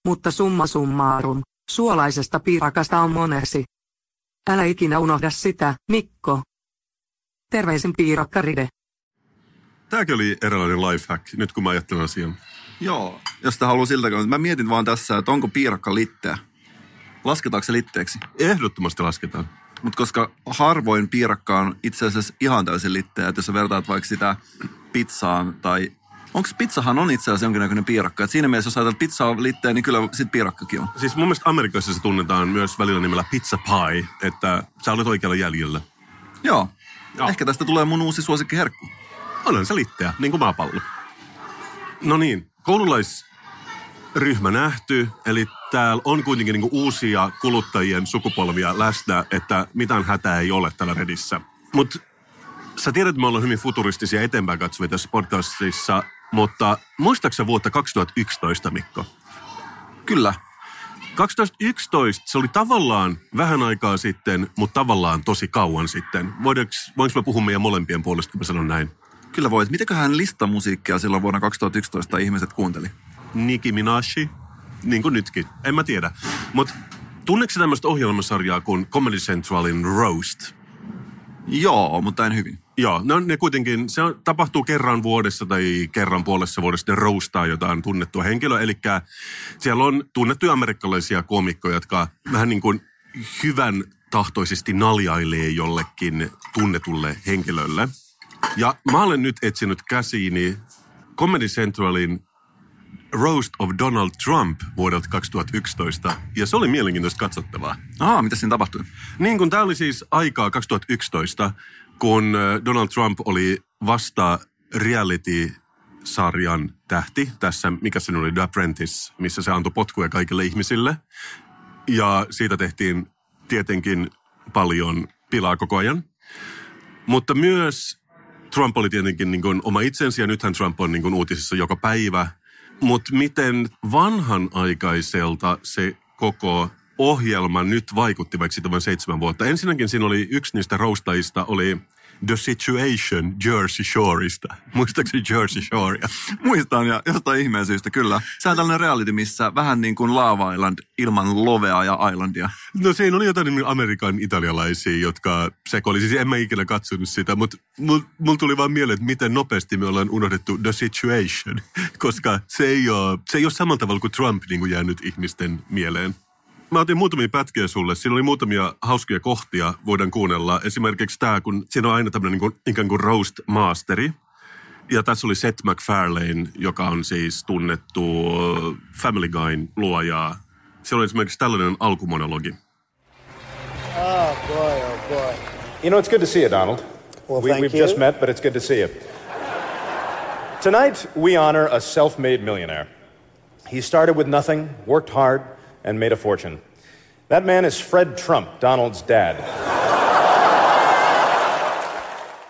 Mutta summa summarum, suolaisesta piirakasta on monesi. Älä ikinä unohda sitä, Mikko. Terveisin piirakkaride. Tääkin oli eräänlainen lifehack, nyt kun mä ajattelen asian. Joo. Jos sitä haluaa siltä kannalta. Mä mietin vaan tässä, että onko piirakka litteä. Lasketaanko se litteeksi? Ehdottomasti lasketaan. Mutta koska harvoin piirakka on itse asiassa ihan täysin litteä, että jos sä vertaat vaikka sitä pizzaan tai... Onko pizzahan on itse asiassa jonkinnäköinen piirakka? Et siinä mielessä, jos ajatellaan, että pizza on litteä, niin kyllä sit piirakkakin on. Siis mun mielestä Amerikassa se tunnetaan myös välillä nimellä pizza pie, että sä olet oikealla jäljellä. Joo. Joo. Ehkä tästä tulee mun uusi suosikkiherkku. Onhan se litteä, niin kuin maapallo. No niin, koululaisryhmä nähty, eli täällä on kuitenkin niinku uusia kuluttajien sukupolvia läsnä, että mitään hätää ei ole täällä Redissä. Mutta sä tiedät, että me ollaan hyvin futuristisia eteenpäin katsovia tässä podcastissa, mutta muistaaksä vuotta 2011, Mikko? Kyllä. 2011, se oli tavallaan vähän aikaa sitten, mutta tavallaan tosi kauan sitten. Voidaanko, voinko mä puhua meidän molempien puolesta, kun mä sanon näin? Kyllä voit. Mitäköhän listamusiikkia silloin vuonna 2011 ihmiset kuunteli? Nicki Minaj, niin kuin nytkin. En mä tiedä. Mutta tunneeko tämmöistä ohjelmasarjaa kuin Comedy Centralin Roast? Joo, mutta en hyvin. Joo, ne, on, ne kuitenkin, se on, tapahtuu kerran vuodessa tai kerran puolessa vuodessa, ne roastaa jotain tunnettua henkilöä. Eli siellä on tunnettuja amerikkalaisia koomikkoja, jotka vähän niin kuin hyvän tahtoisesti naljailee jollekin tunnetulle henkilölle. Ja mä olen nyt etsinyt käsiini Comedy Centralin Roast of Donald Trump vuodelta 2011, ja se oli mielenkiintoista katsottavaa. Aa, mitä siinä tapahtui? Niin kun tämä oli siis aikaa 2011, kun Donald Trump oli vasta reality-sarjan tähti tässä, mikä se oli, The Apprentice, missä se antoi potkuja kaikille ihmisille. Ja siitä tehtiin tietenkin paljon pilaa koko ajan. Mutta myös Trump oli tietenkin niin kuin oma itsensä ja nythän Trump on niin kuin uutisissa joka päivä. Mutta miten vanhanaikaiselta se koko ohjelma nyt vaikutti, vaikka siitä vain seitsemän vuotta. Ensinnäkin siinä oli yksi niistä roustajista oli The Situation Jersey Shoreista. Muistaakseni Jersey Shorea? Muistan ja jostain ihmeen syystä, kyllä. Se on tällainen reality, missä vähän niin kuin Lava Island ilman lovea ja islandia. No siinä oli jotain niin Amerikan italialaisia, jotka sekoili. Siis en mä ikinä katsonut sitä, mutta mulla mul tuli vaan mieleen, että miten nopeasti me ollaan unohdettu The Situation. Koska se ei ole, se ei ole samalla tavalla kuin Trump niin kuin jäänyt ihmisten mieleen. Mä otin muutamia pätkiä sulle. Siinä oli muutamia hauskia kohtia, voidaan kuunnella. Esimerkiksi tämä, kun siinä on aina tämmöinen niin kuin, ikään kuin roast masteri. Ja tässä oli Seth MacFarlane, joka on siis tunnettu Family Guyn luoja. Siellä oli esimerkiksi tällainen alkumonologi. Oh boy, oh boy. You know, it's good to see you, Donald. Well, we, thank we've you. just met, but it's good to see you. Tonight, we honor a self made millionaire. He started with nothing, worked hard, and made a fortune. That man is Fred Trump, Donald's dad.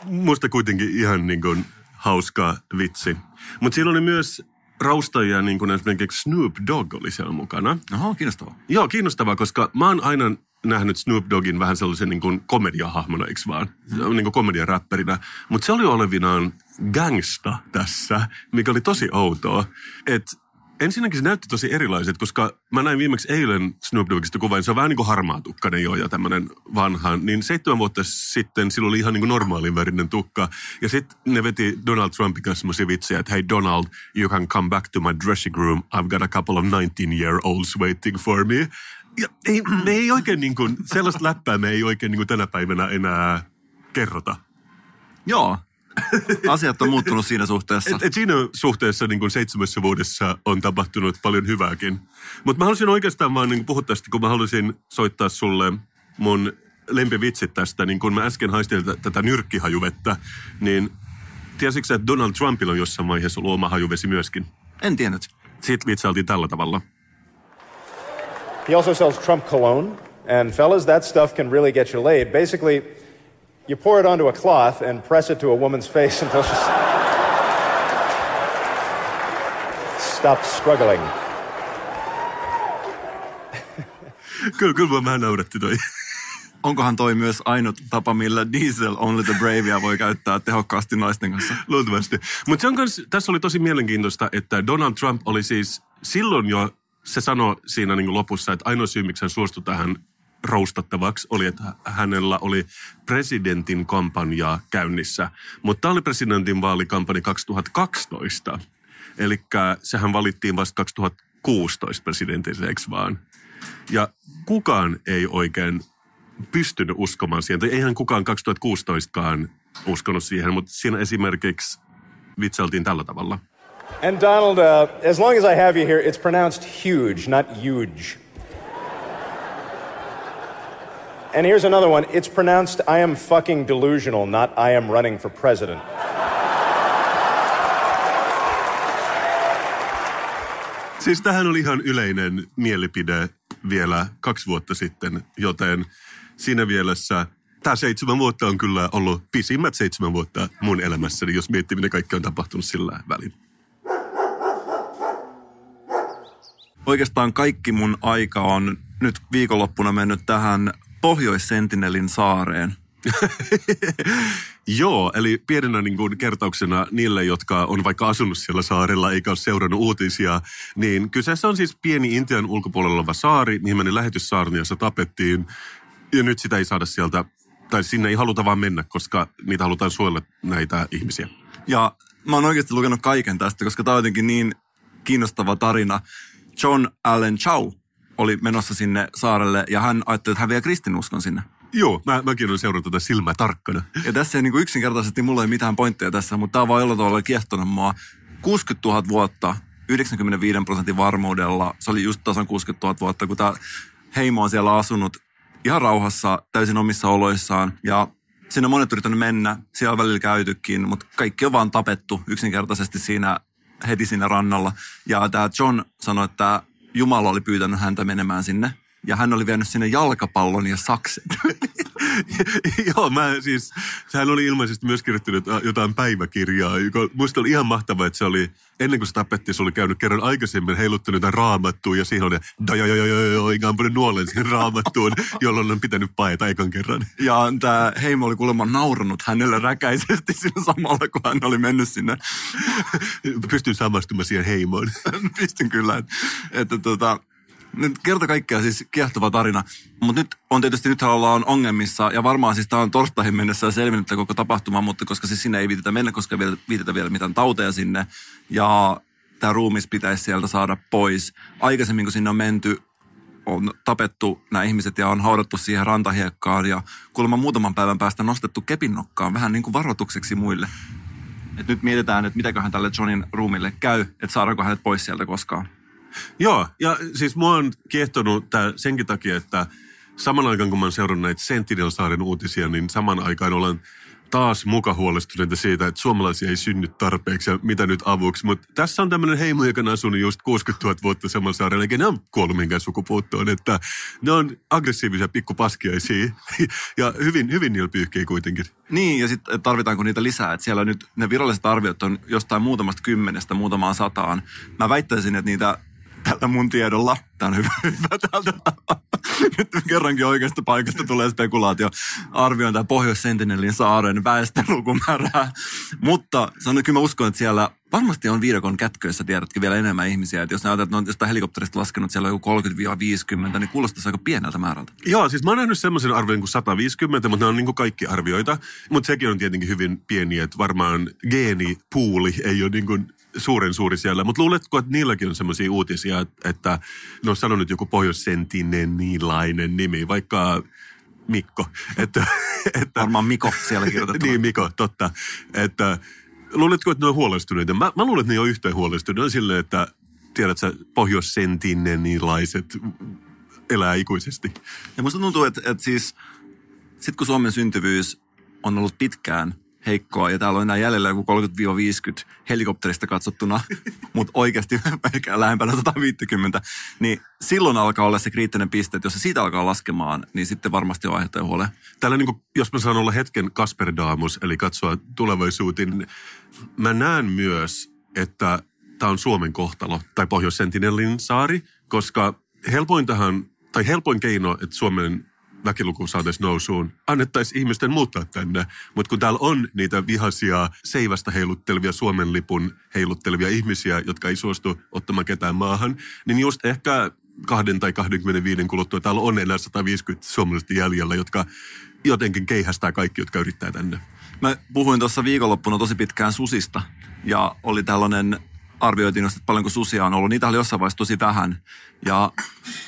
Musta kuitenkin ihan niin kuin hauska vitsi. Mutta siinä oli myös raustajia, niin kuin esimerkiksi Snoop Dogg oli siellä mukana. Oho, kiinnostavaa. Joo, kiinnostavaa, koska mä oon aina nähnyt Snoop Doggin vähän sellaisen niin kuin komediahahmona, eikö vaan? Niin kuin komediaräppärinä. Mutta se oli olevinaan gangsta tässä, mikä oli tosi outoa. Että ensinnäkin se näytti tosi erilaiset, koska mä näin viimeksi eilen Snoop Doggista kuvan. Se on vähän niin kuin harmaatukkainen jo ja tämmöinen vanha. Niin seitsemän vuotta sitten sillä oli ihan niin kuin normaalin värinen tukka. Ja sitten ne veti Donald Trumpin kanssa semmoisia vitsejä, että hei Donald, you can come back to my dressing room. I've got a couple of 19-year-olds waiting for me. Ja ei, me ei oikein niin kuin, sellaista läppää me ei oikein niin kuin tänä päivänä enää kerrota. Joo. Asiat on muuttunut siinä suhteessa. Et, et siinä suhteessa niin kuin seitsemässä vuodessa on tapahtunut paljon hyvääkin. Mutta mä halusin oikeastaan vaan niin puhua tästä, kun mä halusin soittaa sulle mun lempivitsit tästä. Niin kun mä äsken haistelin t- tätä nyrkkihajuvettä, niin tiesitkö sä, että Donald Trumpilla on jossain vaiheessa ollut oma hajuvesi myöskin? En tiennyt. Siitä vitsailtiin tällä tavalla. He also sells Trump cologne. And fellas, that stuff can really get you laid. Basically, you pour it onto a cloth and press it to a woman's face until she stops struggling. Kyllä, kyllä mä vähän nauratti toi. Onkohan toi myös ainut tapa, millä Diesel Only the Bravea voi käyttää tehokkaasti naisten kanssa? Luultavasti. Mutta tässä oli tosi mielenkiintoista, että Donald Trump oli siis silloin jo, se sanoi siinä niin lopussa, että ainoa syy, miksi hän suostui tähän roustattavaksi, oli, että hänellä oli presidentin kampanja käynnissä. Mutta tämä oli presidentin vaalikampanja 2012. Eli sehän valittiin vasta 2016 presidentiksi, eikö vaan? Ja kukaan ei oikein pystynyt uskomaan siihen. Tai eihän kukaan 2016kaan uskonut siihen, mutta siinä esimerkiksi vitsailtiin tällä tavalla. And Donald, uh, as long as I have you here, it's pronounced huge, not huge. And here's another one. It's pronounced I am fucking delusional, not I am running for president. Siis tähän oli ihan yleinen mielipide vielä kaksi vuotta sitten, joten siinä mielessä tämä seitsemän vuotta on kyllä ollut pisimmät seitsemän vuotta mun elämässäni, jos miettii, mitä kaikki on tapahtunut sillä välin. Oikeastaan kaikki mun aika on nyt viikonloppuna mennyt tähän Pohjois-Sentinelin saareen. Joo, eli pienenä niin kuin kertauksena niille, jotka on vaikka asunut siellä saarella eikä ole seurannut uutisia, niin kyseessä on siis pieni Intian ulkopuolella oleva saari, mihin meni lähetyssaarni, jossa tapettiin. Ja nyt sitä ei saada sieltä, tai sinne ei haluta vaan mennä, koska niitä halutaan suojella näitä ihmisiä. Ja mä oon oikeasti lukenut kaiken tästä, koska tämä on jotenkin niin kiinnostava tarina. John Allen Chow oli menossa sinne saarelle ja hän ajatteli, että hän vie kristinuskon sinne. Joo, mä, mäkin olen seurannut tätä silmää tarkkana. Ja tässä ei niin kuin yksinkertaisesti, mulla ei mitään pointteja tässä, mutta tämä on vaan jollain tavalla kiehtonut mua. 60 000 vuotta, 95 prosentin varmuudella, se oli just tasan 60 000 vuotta, kun tämä heimo on siellä asunut ihan rauhassa, täysin omissa oloissaan. Ja sinne on monet yrittänyt mennä, siellä on välillä käytykin, mutta kaikki on vaan tapettu yksinkertaisesti siinä heti siinä rannalla. Ja tämä John sanoi, että Jumala oli pyytänyt häntä menemään sinne. Ja hän oli vienyt sinne jalkapallon ja sakset. Joo, mä siis, sehän oli ilmeisesti myös kirjoittanut jotain päiväkirjaa, joka muista oli ihan mahtavaa, että se oli, ennen kuin se tapettiin, se oli käynyt kerran aikaisemmin heiluttanut jotain raamattua ja siihen oli ampunut nuolen siihen raamattuun, jolloin on pitänyt paeta ekan kerran. Ja tämä heimo oli kuulemma nauranut hänelle räkäisesti sillä samalla, kun hän oli mennyt sinne. Pystyn samastumaan siihen heimoon. Pystyn kyllä. Että tota, nyt kerta kaikkea siis kiehtova tarina. Mutta nyt on tietysti, nyt ollaan ongelmissa ja varmaan siis tämä on torstaihin mennessä selvinnyt koko tapahtuma, mutta koska siis sinne ei viitetä mennä, koska ei viitetä vielä mitään tauteja sinne. Ja tämä ruumis pitäisi sieltä saada pois. Aikaisemmin kun sinne on menty, on tapettu nämä ihmiset ja on haudattu siihen rantahiekkaan ja kuulemma muutaman päivän päästä nostettu kepinnokkaan vähän niin kuin varoitukseksi muille. Et nyt mietitään, että mitäköhän tälle Johnin ruumille käy, että saadaanko hänet pois sieltä koskaan. Joo, ja siis mua on kiehtonut tää senkin takia, että saman aikaan kun mä oon seurannut näitä Sentinel-saaren uutisia, niin saman aikaan olen taas muka huolestuneita siitä, että suomalaisia ei synny tarpeeksi ja mitä nyt avuksi. Mutta tässä on tämmöinen heimo, joka on asunut just 60 000 vuotta samalla saarella, eikä ne on kuollut minkään sukupuuttoon. Että ne on aggressiivisia pikkupaskiaisia ja hyvin, hyvin niillä pyyhkii kuitenkin. Niin, ja sitten tarvitaanko niitä lisää. Että siellä nyt ne viralliset arviot on jostain muutamasta kymmenestä muutamaan sataan. Mä väittäisin, että niitä tällä mun tiedolla, tämä on hyvä, hyvä täältä, nyt kerrankin oikeasta paikasta tulee spekulaatio, arvioin tämä Pohjois-Sentinelin saaren väestölukumäärää. Mutta sanon, kyllä mä uskon, että siellä varmasti on viidakon kätköissä, tiedätkö, vielä enemmän ihmisiä. Että jos näytät, että on jostain helikopterista laskenut siellä joku 30-50, niin kuulostaisi aika pieneltä määrältä. Joo, siis mä oon nähnyt semmoisen arvion kuin 150, mutta ne on niin kuin kaikki arvioita. Mutta sekin on tietenkin hyvin pieni, että varmaan geenipuuli ei ole niin kuin suuren suuri siellä. Mutta luuletko, että niilläkin on semmoisia uutisia, että ne on sanonut joku pohjoissentinilainen nimi, vaikka Mikko. Että, että, Varmaan Miko siellä kirjoitettuna. niin, Miko, totta. Että, luuletko, että ne on huolestuneita? Mä, mä luulen, että ne on yhtään huolestuneita. silleen, että tiedät sä, pohjoissentinenilaiset elää ikuisesti. Ja musta tuntuu, että, että siis sit kun Suomen syntyvyys on ollut pitkään heikkoa ja täällä on enää jäljellä joku 30-50 helikopterista katsottuna, mutta oikeasti ehkä lähempänä 150, niin silloin alkaa olla se kriittinen piste, että jos se siitä alkaa laskemaan, niin sitten varmasti on aihetta huoleen. Täällä niin kuin, jos mä saan olla hetken Kasper Daamus, eli katsoa tulevaisuuteen, niin mä näen myös, että tämä on Suomen kohtalo, tai Pohjois-Sentinelin saari, koska helpointahan, tai helpoin keino, että Suomen väkiluku saataisiin nousuun, annettaisiin ihmisten muuttaa tänne. Mutta kun täällä on niitä vihaisia, seivästä heiluttelevia, Suomen lipun heiluttelevia ihmisiä, jotka ei suostu ottamaan ketään maahan, niin just ehkä kahden tai 25 kuluttua täällä on enää 150 suomalaista jäljellä, jotka jotenkin keihästää kaikki, jotka yrittää tänne. Mä puhuin tuossa viikonloppuna tosi pitkään susista ja oli tällainen arvioitiin, että paljonko susia on ollut. Niitä oli jossain vaiheessa tosi vähän. Ja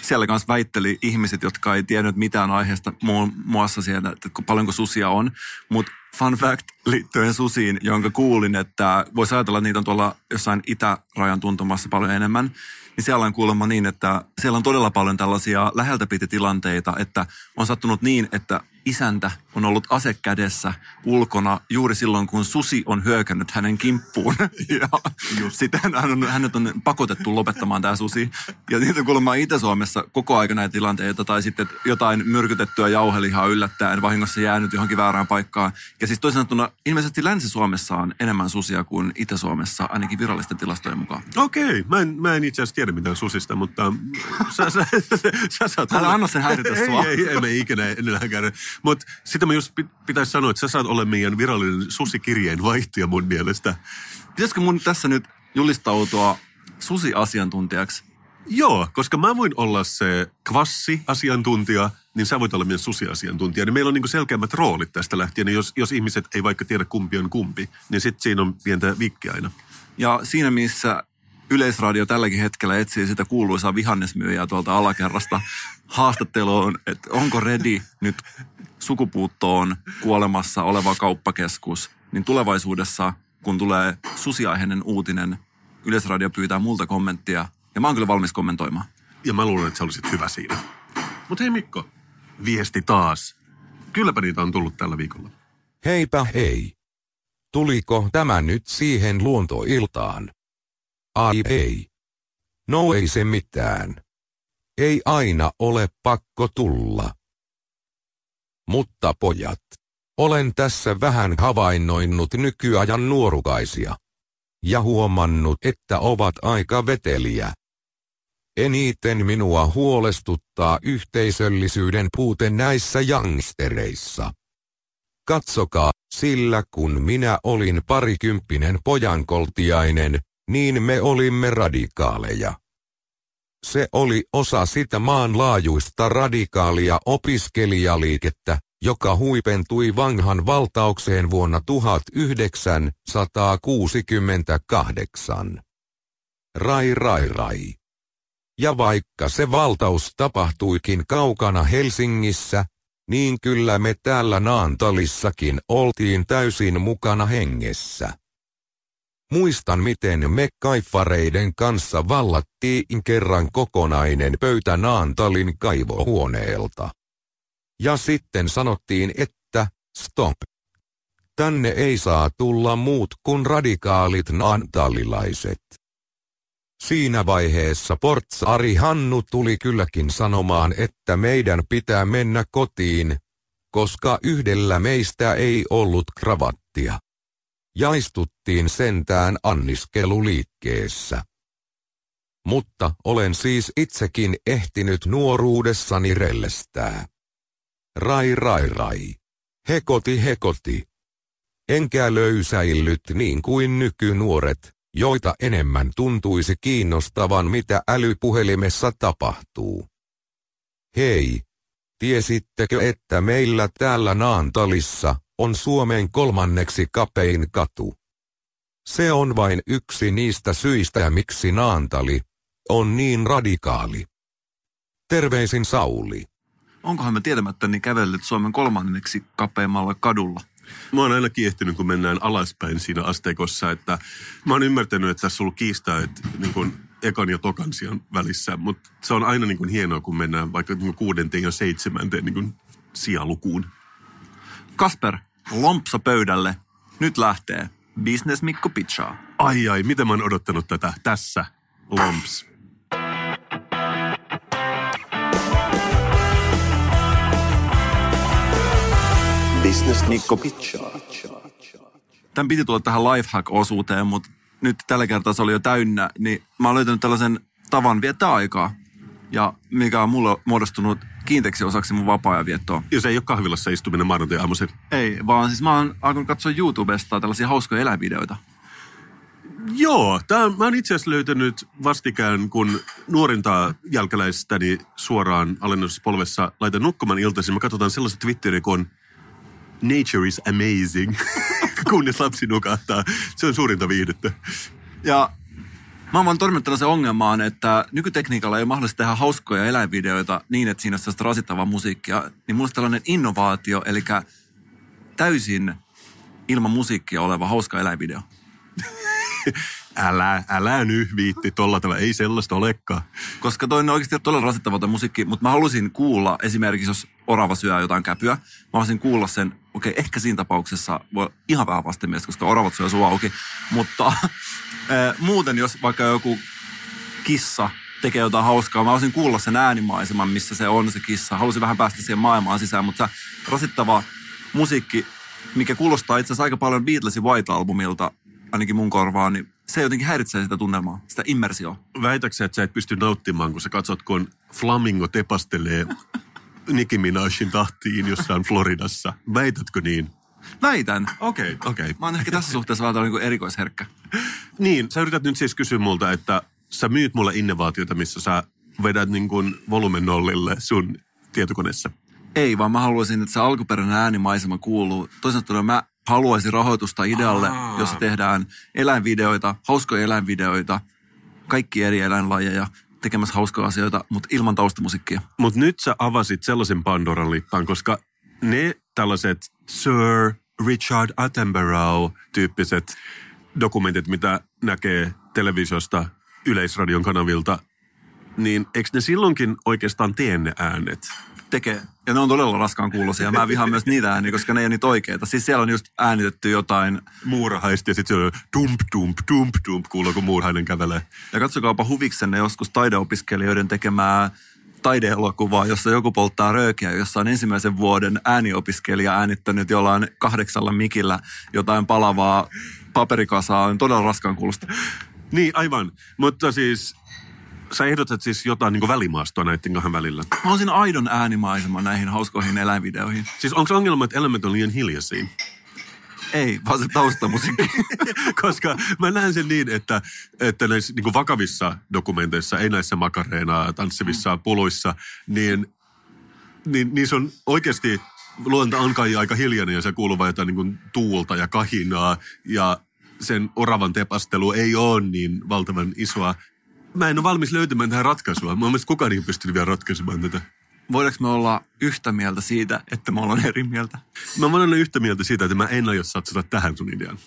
siellä kanssa väitteli ihmiset, jotka ei tiennyt mitään aiheesta muun muassa siellä, että paljonko susia on. Mutta fun fact liittyen susiin, jonka kuulin, että voisi ajatella, että niitä on tuolla jossain itärajan tuntumassa paljon enemmän. Niin siellä on kuulemma niin, että siellä on todella paljon tällaisia läheltä piti tilanteita, että on sattunut niin, että isäntä on ollut ase kädessä ulkona juuri silloin, kun susi on hyökännyt hänen kimppuun. ja sitten hän on, hänet on pakotettu lopettamaan tämä susi. Ja niitä kuulemma Itä-Suomessa koko aika näitä tilanteita, tai sitten jotain myrkytettyä jauhelihaa yllättäen vahingossa jäänyt johonkin väärään paikkaan. Ja siis toisin sanottuna, ilmeisesti Länsi-Suomessa on enemmän susia kuin Itä-Suomessa, ainakin virallisten tilastojen mukaan. Okei, okay. mä en, mä en itse asiassa tiedä mitään susista, mutta sä, sä, sä, sä saat... Älä anna sen häiritä sua. Ei, ei, ei, ei ikinä enää käydä. Mutta sitä mä just pitäisi sanoa, että sä saat olla meidän virallinen susikirjeen vaihtaja mun mielestä. Pitäisikö mun tässä nyt julistautua susi-asiantuntijaksi? Joo, koska mä voin olla se kvassi-asiantuntija, niin sä voit olla myös susi-asiantuntija. Niin meillä on niin selkeämmät roolit tästä lähtien. Jos, jos ihmiset ei vaikka tiedä kumpi on kumpi, niin sitten siinä on pientä vikkiä aina. Ja siinä missä Yleisradio tälläkin hetkellä etsii sitä kuuluisaa vihannesmyyjää tuolta alakerrasta haastatteluun, että onko Redi nyt sukupuuttoon kuolemassa oleva kauppakeskus, niin tulevaisuudessa, kun tulee susiaiheinen uutinen, Yleisradio pyytää multa kommenttia, ja mä oon kyllä valmis kommentoimaan. Ja mä luulen, että sä olisit hyvä siinä. Mutta hei Mikko, viesti taas. Kylläpä niitä on tullut tällä viikolla. Heipä hei. Tuliko tämä nyt siihen luontoiltaan? Ai ei. No ei se mitään. Ei aina ole pakko tulla. Mutta pojat, olen tässä vähän havainnoinut nykyajan nuorukaisia. Ja huomannut, että ovat aika veteliä. Eniten minua huolestuttaa yhteisöllisyyden puute näissä jangstereissa. Katsokaa, sillä kun minä olin parikymppinen pojankoltiainen, niin me olimme radikaaleja. Se oli osa sitä maanlaajuista radikaalia opiskelijaliikettä, joka huipentui vanhan valtaukseen vuonna 1968. Rai rai rai. Ja vaikka se valtaus tapahtuikin kaukana Helsingissä, niin kyllä me täällä Naantalissakin oltiin täysin mukana hengessä. Muistan miten me kaifareiden kanssa vallattiin kerran kokonainen pöytä Naantalin kaivohuoneelta. Ja sitten sanottiin, että stop. Tänne ei saa tulla muut kuin radikaalit naantalilaiset. Siinä vaiheessa portsari Hannu tuli kylläkin sanomaan, että meidän pitää mennä kotiin, koska yhdellä meistä ei ollut kravattia. Jaistuttiin sentään anniskeluliikkeessä. Mutta olen siis itsekin ehtinyt nuoruudessani rellestää. Rai rai rai. Hekoti hekoti. Enkä löysäillyt niin kuin nykynuoret, joita enemmän tuntuisi kiinnostavan mitä älypuhelimessa tapahtuu. Hei! Tiesittekö, että meillä täällä Naantalissa on Suomen kolmanneksi kapein katu? Se on vain yksi niistä syistä, miksi Naantali on niin radikaali. Terveisin Sauli. Onkohan me tietämättä niin kävellyt Suomen kolmanneksi kapeimmalla kadulla? Mä oon aina kiehtynyt, kun mennään alaspäin siinä asteikossa, että mä oon ymmärtänyt, että tässä on ollut kiistaa, että niin kuin ekan ja tokan sijan välissä, mutta se on aina niin kuin hienoa, kun mennään vaikka niin kuin kuudenteen ja seitsemänteen niin kuin sijalukuun. Kasper, lompsa pöydälle. Nyt lähtee. Business Mikko Pitchaa. Ai ai, miten mä oon odottanut tätä. Tässä, lomps. Business Mikko pitchaa. Tämän piti tulla tähän lifehack-osuuteen, mutta nyt tällä kertaa se oli jo täynnä, niin mä oon löytänyt tällaisen tavan viettää aikaa. Ja mikä on mulle muodostunut kiinteäksi osaksi mun vapaa-ajan viettoa. Jos ei ole kahvilassa istuminen maanantai aamuisin. Ei, vaan siis mä oon alkanut katsoa YouTubesta tällaisia hauskoja eläinvideoita. Joo, tää, mä oon itse asiassa löytänyt vastikään, kun nuorinta jälkeläistäni suoraan alennuspolvessa laitan nukkumaan iltaisin. Mä katsotaan sellaista Twitteriä kuin Nature is amazing, kunnes lapsi nukahtaa. Se on suurinta viihdettä. Ja mä oon vaan törmännyt tällaiseen ongelmaan, että nykytekniikalla ei ole mahdollista tehdä hauskoja eläinvideoita niin, että siinä on sellaista rasittavaa musiikkia. Niin mulla on tällainen innovaatio, eli täysin ilman musiikkia oleva hauska eläinvideo. Älä, älä nyt viitti tolla tavalla. Ei sellaista olekaan. Koska toi on oikeasti todella rasittava musiikki, mutta mä halusin kuulla esimerkiksi, jos orava syö jotain käpyä, mä haluaisin kuulla sen, okei, okay, ehkä siinä tapauksessa voi ihan vähän vastenmielistä, koska oravat syö suu auki, mutta eh, muuten jos vaikka joku kissa tekee jotain hauskaa, mä haluaisin kuulla sen äänimaiseman, missä se on se kissa. Haluaisin vähän päästä siihen maailmaan sisään, mutta se rasittava musiikki, mikä kuulostaa itse asiassa aika paljon Beatlesin White-albumilta, ainakin mun korvaan, niin se jotenkin häiritsee sitä tunnelmaa, sitä immersioa. Väitäksä, että sä et pysty nauttimaan, kun sä katsot, kun flamingo tepastelee Nicki Minajin tahtiin jossain Floridassa. Väitätkö niin? Väitän. Okei, okay, okei. Okay. Mä oon ehkä tässä suhteessa vähän niin erikoisherkkä. Niin, sä yrität nyt siis kysyä multa, että sä myyt mulle innovaatiota, missä sä vedät niin kuin volumen nollille sun tietokoneessa. Ei, vaan mä haluaisin, että se alkuperäinen äänimaisema kuuluu. Toisaalta mä haluaisin rahoitusta idealle, Aa. jossa tehdään eläinvideoita, hauskoja eläinvideoita, kaikki eri eläinlajeja, tekemässä hauskoja asioita, mutta ilman taustamusiikkia. Mutta nyt sä avasit sellaisen Pandoran lippaan, koska ne tällaiset Sir Richard Attenborough-tyyppiset dokumentit, mitä näkee televisiosta, yleisradion kanavilta, niin eikö ne silloinkin oikeastaan tee ne äänet? Tekee. Ja ne on todella raskaan kuulosia. Mä vihaan myös niitä ääniä, koska ne ei ole niitä oikeita. Siis siellä on just äänitetty jotain... Muurahaisti ja sitten se on dump, dump, dump, dump, kuuluu kun muurahainen kävelee. Ja katsokaapa huviksenne joskus taideopiskelijoiden tekemää taideelokuvaa, jossa joku polttaa röökiä, jossa on ensimmäisen vuoden ääniopiskelija äänittänyt jollain kahdeksalla mikillä jotain palavaa paperikasaa. On todella raskaan kuulosta. Niin, aivan. Mutta siis sä ehdotat siis jotain niin välimaastoa näiden kahden välillä. Mä haluaisin aidon äänimaisema näihin hauskoihin eläinvideoihin. Siis onko ongelma, että eläimet on liian hiljaisia? Ei, vaan se taustamusiikki. Koska mä näen sen niin, että, että näissä niin vakavissa dokumenteissa, ei näissä makareina tanssivissa puluissa, niin, niin, niin se on oikeasti luonta on kai aika hiljainen ja se kuuluu vain jotain niin kuin tuulta ja kahinaa ja sen oravan tepastelu ei ole niin valtavan isoa. Mä en ole valmis löytämään tähän ratkaisua. Mä mielestä kukaan ei pystynyt vielä ratkaisemaan tätä. Voidaanko me olla yhtä mieltä siitä, että me ollaan eri mieltä? Mä olen yhtä mieltä siitä, että mä en aio satsata tähän sun ideaan.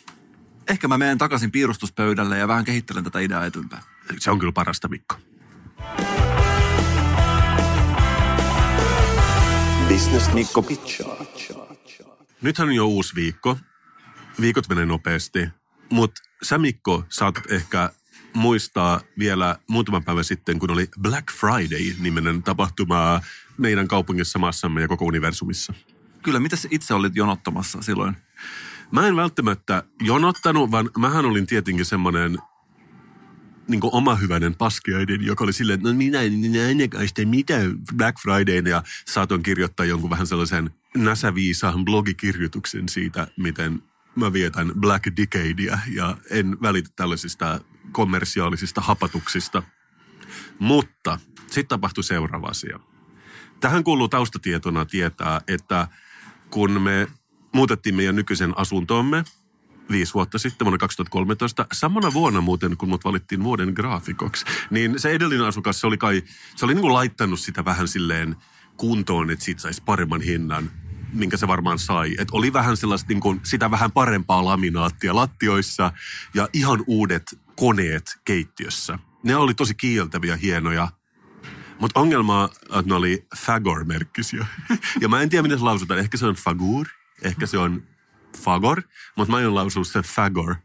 Ehkä mä menen takaisin piirustuspöydälle ja vähän kehittelen tätä ideaa eteenpäin. Se on kyllä parasta, Mikko. Business Nikko pitchaa. Nythän on jo uusi viikko. Viikot menee nopeasti. Mutta sä Mikko saatat ehkä muistaa vielä muutama päivä sitten, kun oli Black Friday-nimenen tapahtuma meidän kaupungissa, maassamme ja koko universumissa. Kyllä, mitä itse olit jonottamassa silloin? Mä en välttämättä jonottanut, vaan mähän olin tietenkin semmoinen niin oma hyvänen paskiaiden, joka oli silleen, että no minä en kai sitten mitään Black Fridayn ja saatoin kirjoittaa jonkun vähän sellaisen näsäviisaan blogikirjoituksen siitä, miten mä vietän Black Decadea ja en välitä tällaisista kommersiaalisista hapatuksista. Mutta sitten tapahtui seuraava asia. Tähän kuuluu taustatietona tietää, että kun me muutettiin meidän nykyisen asuntomme viisi vuotta sitten, vuonna 2013, samana vuonna muuten, kun mut valittiin vuoden graafikoksi, niin se edellinen asukas, se oli kai, se oli niin kuin laittanut sitä vähän silleen kuntoon, että siitä saisi paremman hinnan minkä se varmaan sai. Että oli vähän sellaista niin kuin, sitä vähän parempaa laminaattia lattioissa ja ihan uudet koneet keittiössä. Ne oli tosi kieltäviä, hienoja. Mutta ongelma on, että ne oli Fagor-merkkisiä. ja mä en tiedä, miten se lausutaan. Ehkä se on Fagur, ehkä se on Fagor, mutta mä en lausua sen Fagor.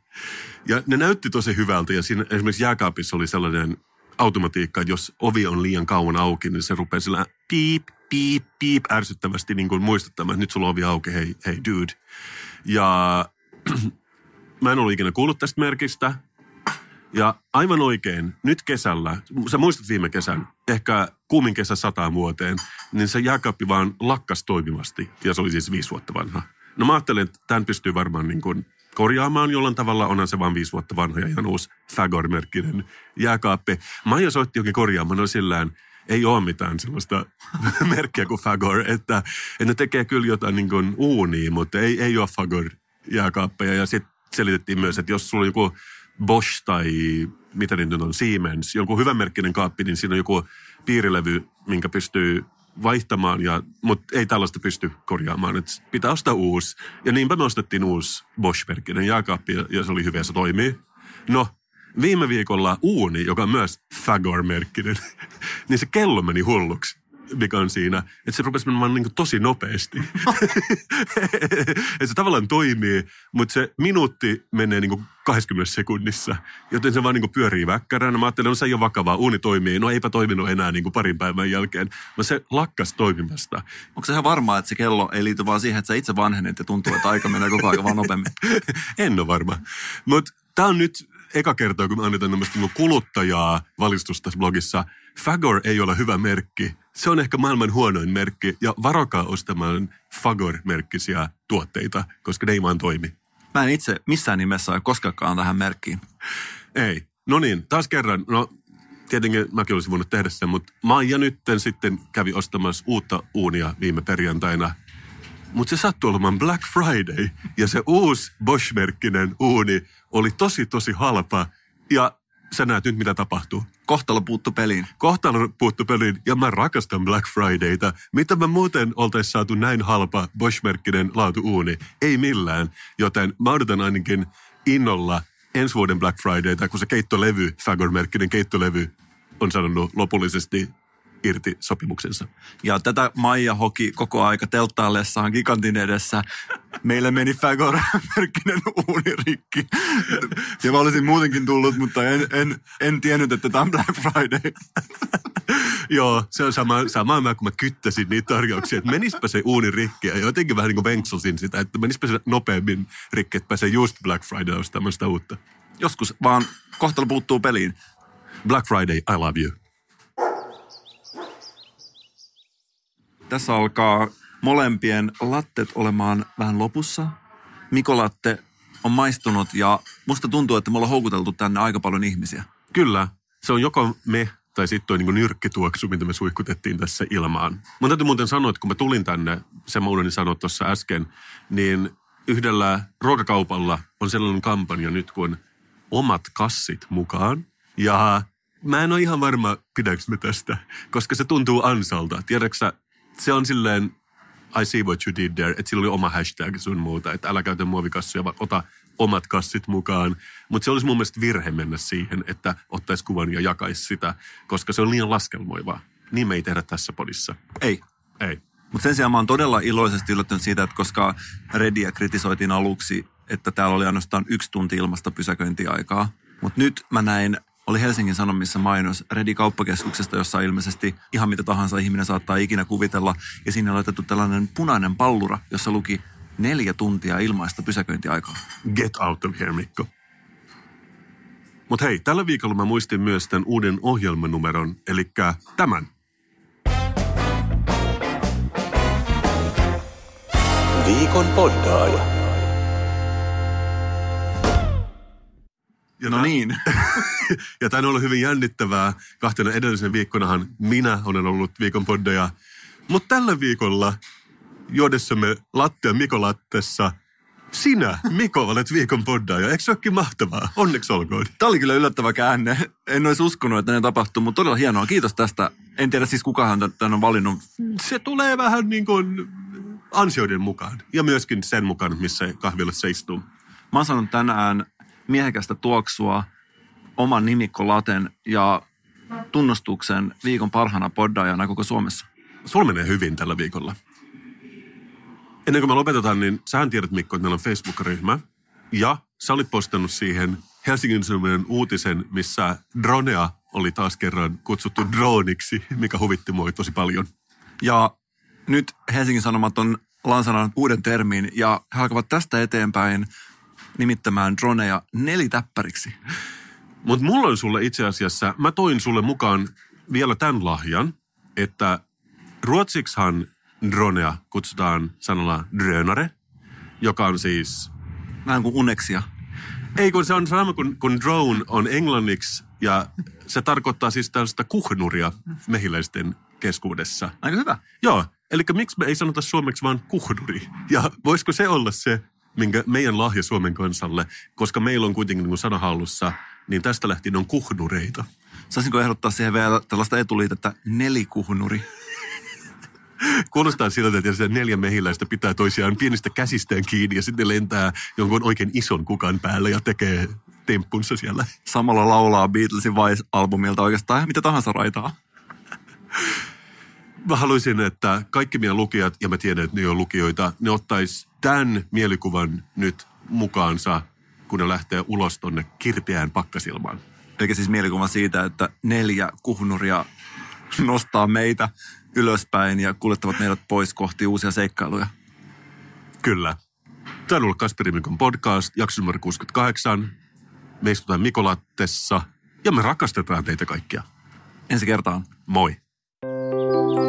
Ja ne näytti tosi hyvältä ja siinä esimerkiksi jääkaapissa oli sellainen automatiikka, että jos ovi on liian kauan auki, niin se rupeaa sillä piip, piip, piip ärsyttävästi niin kuin muistuttamaan, että nyt sulla on ovi auki, hei, hei dude. Ja mä en ollut ikinä kuullut tästä merkistä. Ja aivan oikein, nyt kesällä, sä muistat viime kesän, ehkä kuumin kesä sataan vuoteen, niin se jääkaappi vaan lakkas toimivasti. Ja se oli siis viisi vuotta vanha. No mä ajattelin, että tämän pystyy varmaan niin kuin korjaamaan jollain tavalla. Onhan se vain viisi vuotta vanha ja ihan uusi Fagor-merkkinen jääkaappi. Maija soitti jokin korjaamaan, no sillään, ei ole mitään sellaista merkkiä kuin Fagor, että, että ne tekee kyllä jotain niin kuin uunia, mutta ei, ei ole Fagor jääkaappeja. Ja sitten selitettiin myös, että jos sulla on joku Bosch tai mitä nyt on, Siemens, joku hyvänmerkkinen kaappi, niin siinä on joku piirilevy, minkä pystyy vaihtamaan, ja, mutta ei tällaista pysty korjaamaan. Et pitää ostaa uusi. Ja niinpä me ostettiin uusi Bosch-merkkinen jääkaappi, ja, ja se oli hyvä, se toimii. No, viime viikolla uuni, joka on myös Fagor-merkkinen, niin se kello meni hulluksi mikä on siinä, että se rupesi menemään niin tosi nopeasti. että se tavallaan toimii, mutta se minuutti menee niin 20 sekunnissa, joten se vaan niin pyörii väkkäränä. Mä ajattelin, että no se ei ole vakavaa, uuni toimii. No eipä toiminut enää niin parin päivän jälkeen, mutta se lakkas toimimasta. Onko se ihan varmaa, että se kello ei liity vaan siihen, että sä itse vanhenit ja tuntuu, että aika menee koko ajan vaan nopeammin? en ole varma. Mutta tämä on nyt eka kertaa, kun me annetaan tämmöistä niin kuluttajaa valistusta tässä blogissa. Fagor ei ole hyvä merkki. Se on ehkä maailman huonoin merkki ja varokaa ostamaan Fagor-merkkisiä tuotteita, koska ne ei vaan toimi. Mä en itse missään nimessä ole koskaan tähän merkkiin. Ei. No niin, taas kerran. No, tietenkin mäkin olisin voinut tehdä sen, mutta Maija nytten sitten kävi ostamassa uutta uunia viime perjantaina. Mutta se sattui olemaan Black Friday ja se uusi Bosch-merkkinen uuni oli tosi tosi halpa ja sä näet nyt mitä tapahtuu. Kohtalo puuttu peliin. Kohtalo puuttu peliin ja mä rakastan Black Fridayta. Mitä mä muuten oltais saatu näin halpa Bosch-merkkinen laatu-uuni? Ei millään. Joten mä odotan ainakin innolla ensi vuoden Black Fridayta, kun se keittolevy, Fagor-merkkinen keittolevy, on sanonut lopullisesti irti sopimuksensa. Ja tätä Maija hoki koko aika telttaillessaan gigantin edessä. Meille meni Fagor-merkkinen uuni rikki. Ja mä olisin muutenkin tullut, mutta en, en, en tiennyt, että tämä on Black Friday. Joo, se on sama, sama mä, kun mä kyttäsin niitä tarjouksia, että menispä se uuni rikki. Ja jotenkin vähän niin kuin venkselsin sitä, että menispä se nopeammin rikki, että pääsee just Black Friday ostamaan sitä uutta. Joskus vaan kohtalo puuttuu peliin. Black Friday, I love you. Tässä alkaa molempien lattet olemaan vähän lopussa. Mikolatte on maistunut ja musta tuntuu, että me ollaan houkuteltu tänne aika paljon ihmisiä. Kyllä, se on joko me tai sitten tuo niin nyrkkituoksu, mitä me suihkutettiin tässä ilmaan. Mun täytyy muuten sanoa, että kun mä tulin tänne, se mä sanoa tuossa äsken, niin yhdellä ruokakaupalla on sellainen kampanja nyt kuin omat kassit mukaan. Ja mä en ole ihan varma, pidäks me tästä, koska se tuntuu ansalta. Tiedätkö se on silleen, I see what you did there, että sillä oli oma hashtag sun muuta, että älä käytä muovikassuja, vaan ota omat kassit mukaan. Mutta se olisi mun mielestä virhe mennä siihen, että ottaisi kuvan ja jakaisi sitä, koska se on liian laskelmoivaa. Niin me ei tehdä tässä podissa. Ei. Ei. Mutta sen sijaan mä oon todella iloisesti yllättynyt siitä, että koska Redia kritisoitiin aluksi, että täällä oli ainoastaan yksi tunti ilmasta pysäköintiaikaa. Mutta nyt mä näin, oli Helsingin Sanomissa mainos Redi kauppakeskuksesta, jossa ilmeisesti ihan mitä tahansa ihminen saattaa ikinä kuvitella. Ja sinne on laitettu tällainen punainen pallura, jossa luki neljä tuntia ilmaista pysäköintiaikaa. Get out of here, Mikko. Mutta hei, tällä viikolla mä muistin myös tämän uuden ohjelmanumeron, eli tämän. Viikon poddaaja. Ja No tää- niin. ja tämä on ollut hyvin jännittävää. Kahtena edellisen viikkonahan minä olen ollut viikon poddeja. Mutta tällä viikolla juodessamme lattea Miko Lattessa, sinä, Miko, olet viikon poddaaja. Eikö se olekin mahtavaa? Onneksi olkoon. Tämä oli kyllä yllättävä käänne. En olisi uskonut, että ne tapahtuu, mutta todella hienoa. Kiitos tästä. En tiedä siis kukahan tän on valinnut. Se tulee vähän niin kuin ansioiden mukaan. Ja myöskin sen mukaan, missä kahvilassa istuu. Mä oon saanut tänään miehekästä tuoksua, oman nimikko Laten ja tunnustuksen viikon parhaana poddaajana koko Suomessa. Sulla menee hyvin tällä viikolla. Ennen kuin me lopetetaan, niin sähän tiedät Mikko, että meillä on Facebook-ryhmä. Ja sä olit postannut siihen Helsingin Sanomien uutisen, missä dronea oli taas kerran kutsuttu drooniksi, mikä huvitti mua tosi paljon. Ja nyt Helsingin Sanomat on lansannut uuden termin ja he alkavat tästä eteenpäin nimittämään droneja nelitäppäriksi. Mutta mulla on sulle itse asiassa, mä toin sulle mukaan vielä tämän lahjan, että ruotsiksihan dronea kutsutaan sanalla drönare, joka on siis Vähän kuin uneksia. Ei, kun se on sama kuin, kun drone on englanniksi ja se tarkoittaa siis tällaista kuhnuria mehiläisten keskuudessa. Aika hyvä. Joo, eli miksi me ei sanota suomeksi vaan kuhnuri? Ja voisiko se olla se, minkä meidän lahja Suomen kansalle, koska meillä on kuitenkin niin sanahallussa, niin tästä lähtien on kuhnureita. Saisinko ehdottaa siihen vielä tällaista etuliitettä nelikuhnuri? Kuulostaa siltä, että se neljä mehiläistä pitää toisiaan pienistä käsistään kiinni ja sitten lentää jonkun oikein ison kukan päälle ja tekee temppunsa siellä. Samalla laulaa Beatlesin Vice-albumilta oikeastaan mitä tahansa raitaa. Mä haluaisin, että kaikki meidän lukijat, ja mä tiedän, että ne on lukijoita, ne ottais tämän mielikuvan nyt mukaansa, kun ne lähtee ulos tonne kirpeään pakkasilmaan. Eikä siis mielikuva siitä, että neljä kuhnuria nostaa meitä ylöspäin ja kuljettavat meidät pois kohti uusia seikkailuja. Kyllä. Tämä on ollut Kasperi Mikon podcast, jakso numero 68. Me istutaan Mikolattessa ja me rakastetaan teitä kaikkia. Ensi kertaan. Moi. Thank you.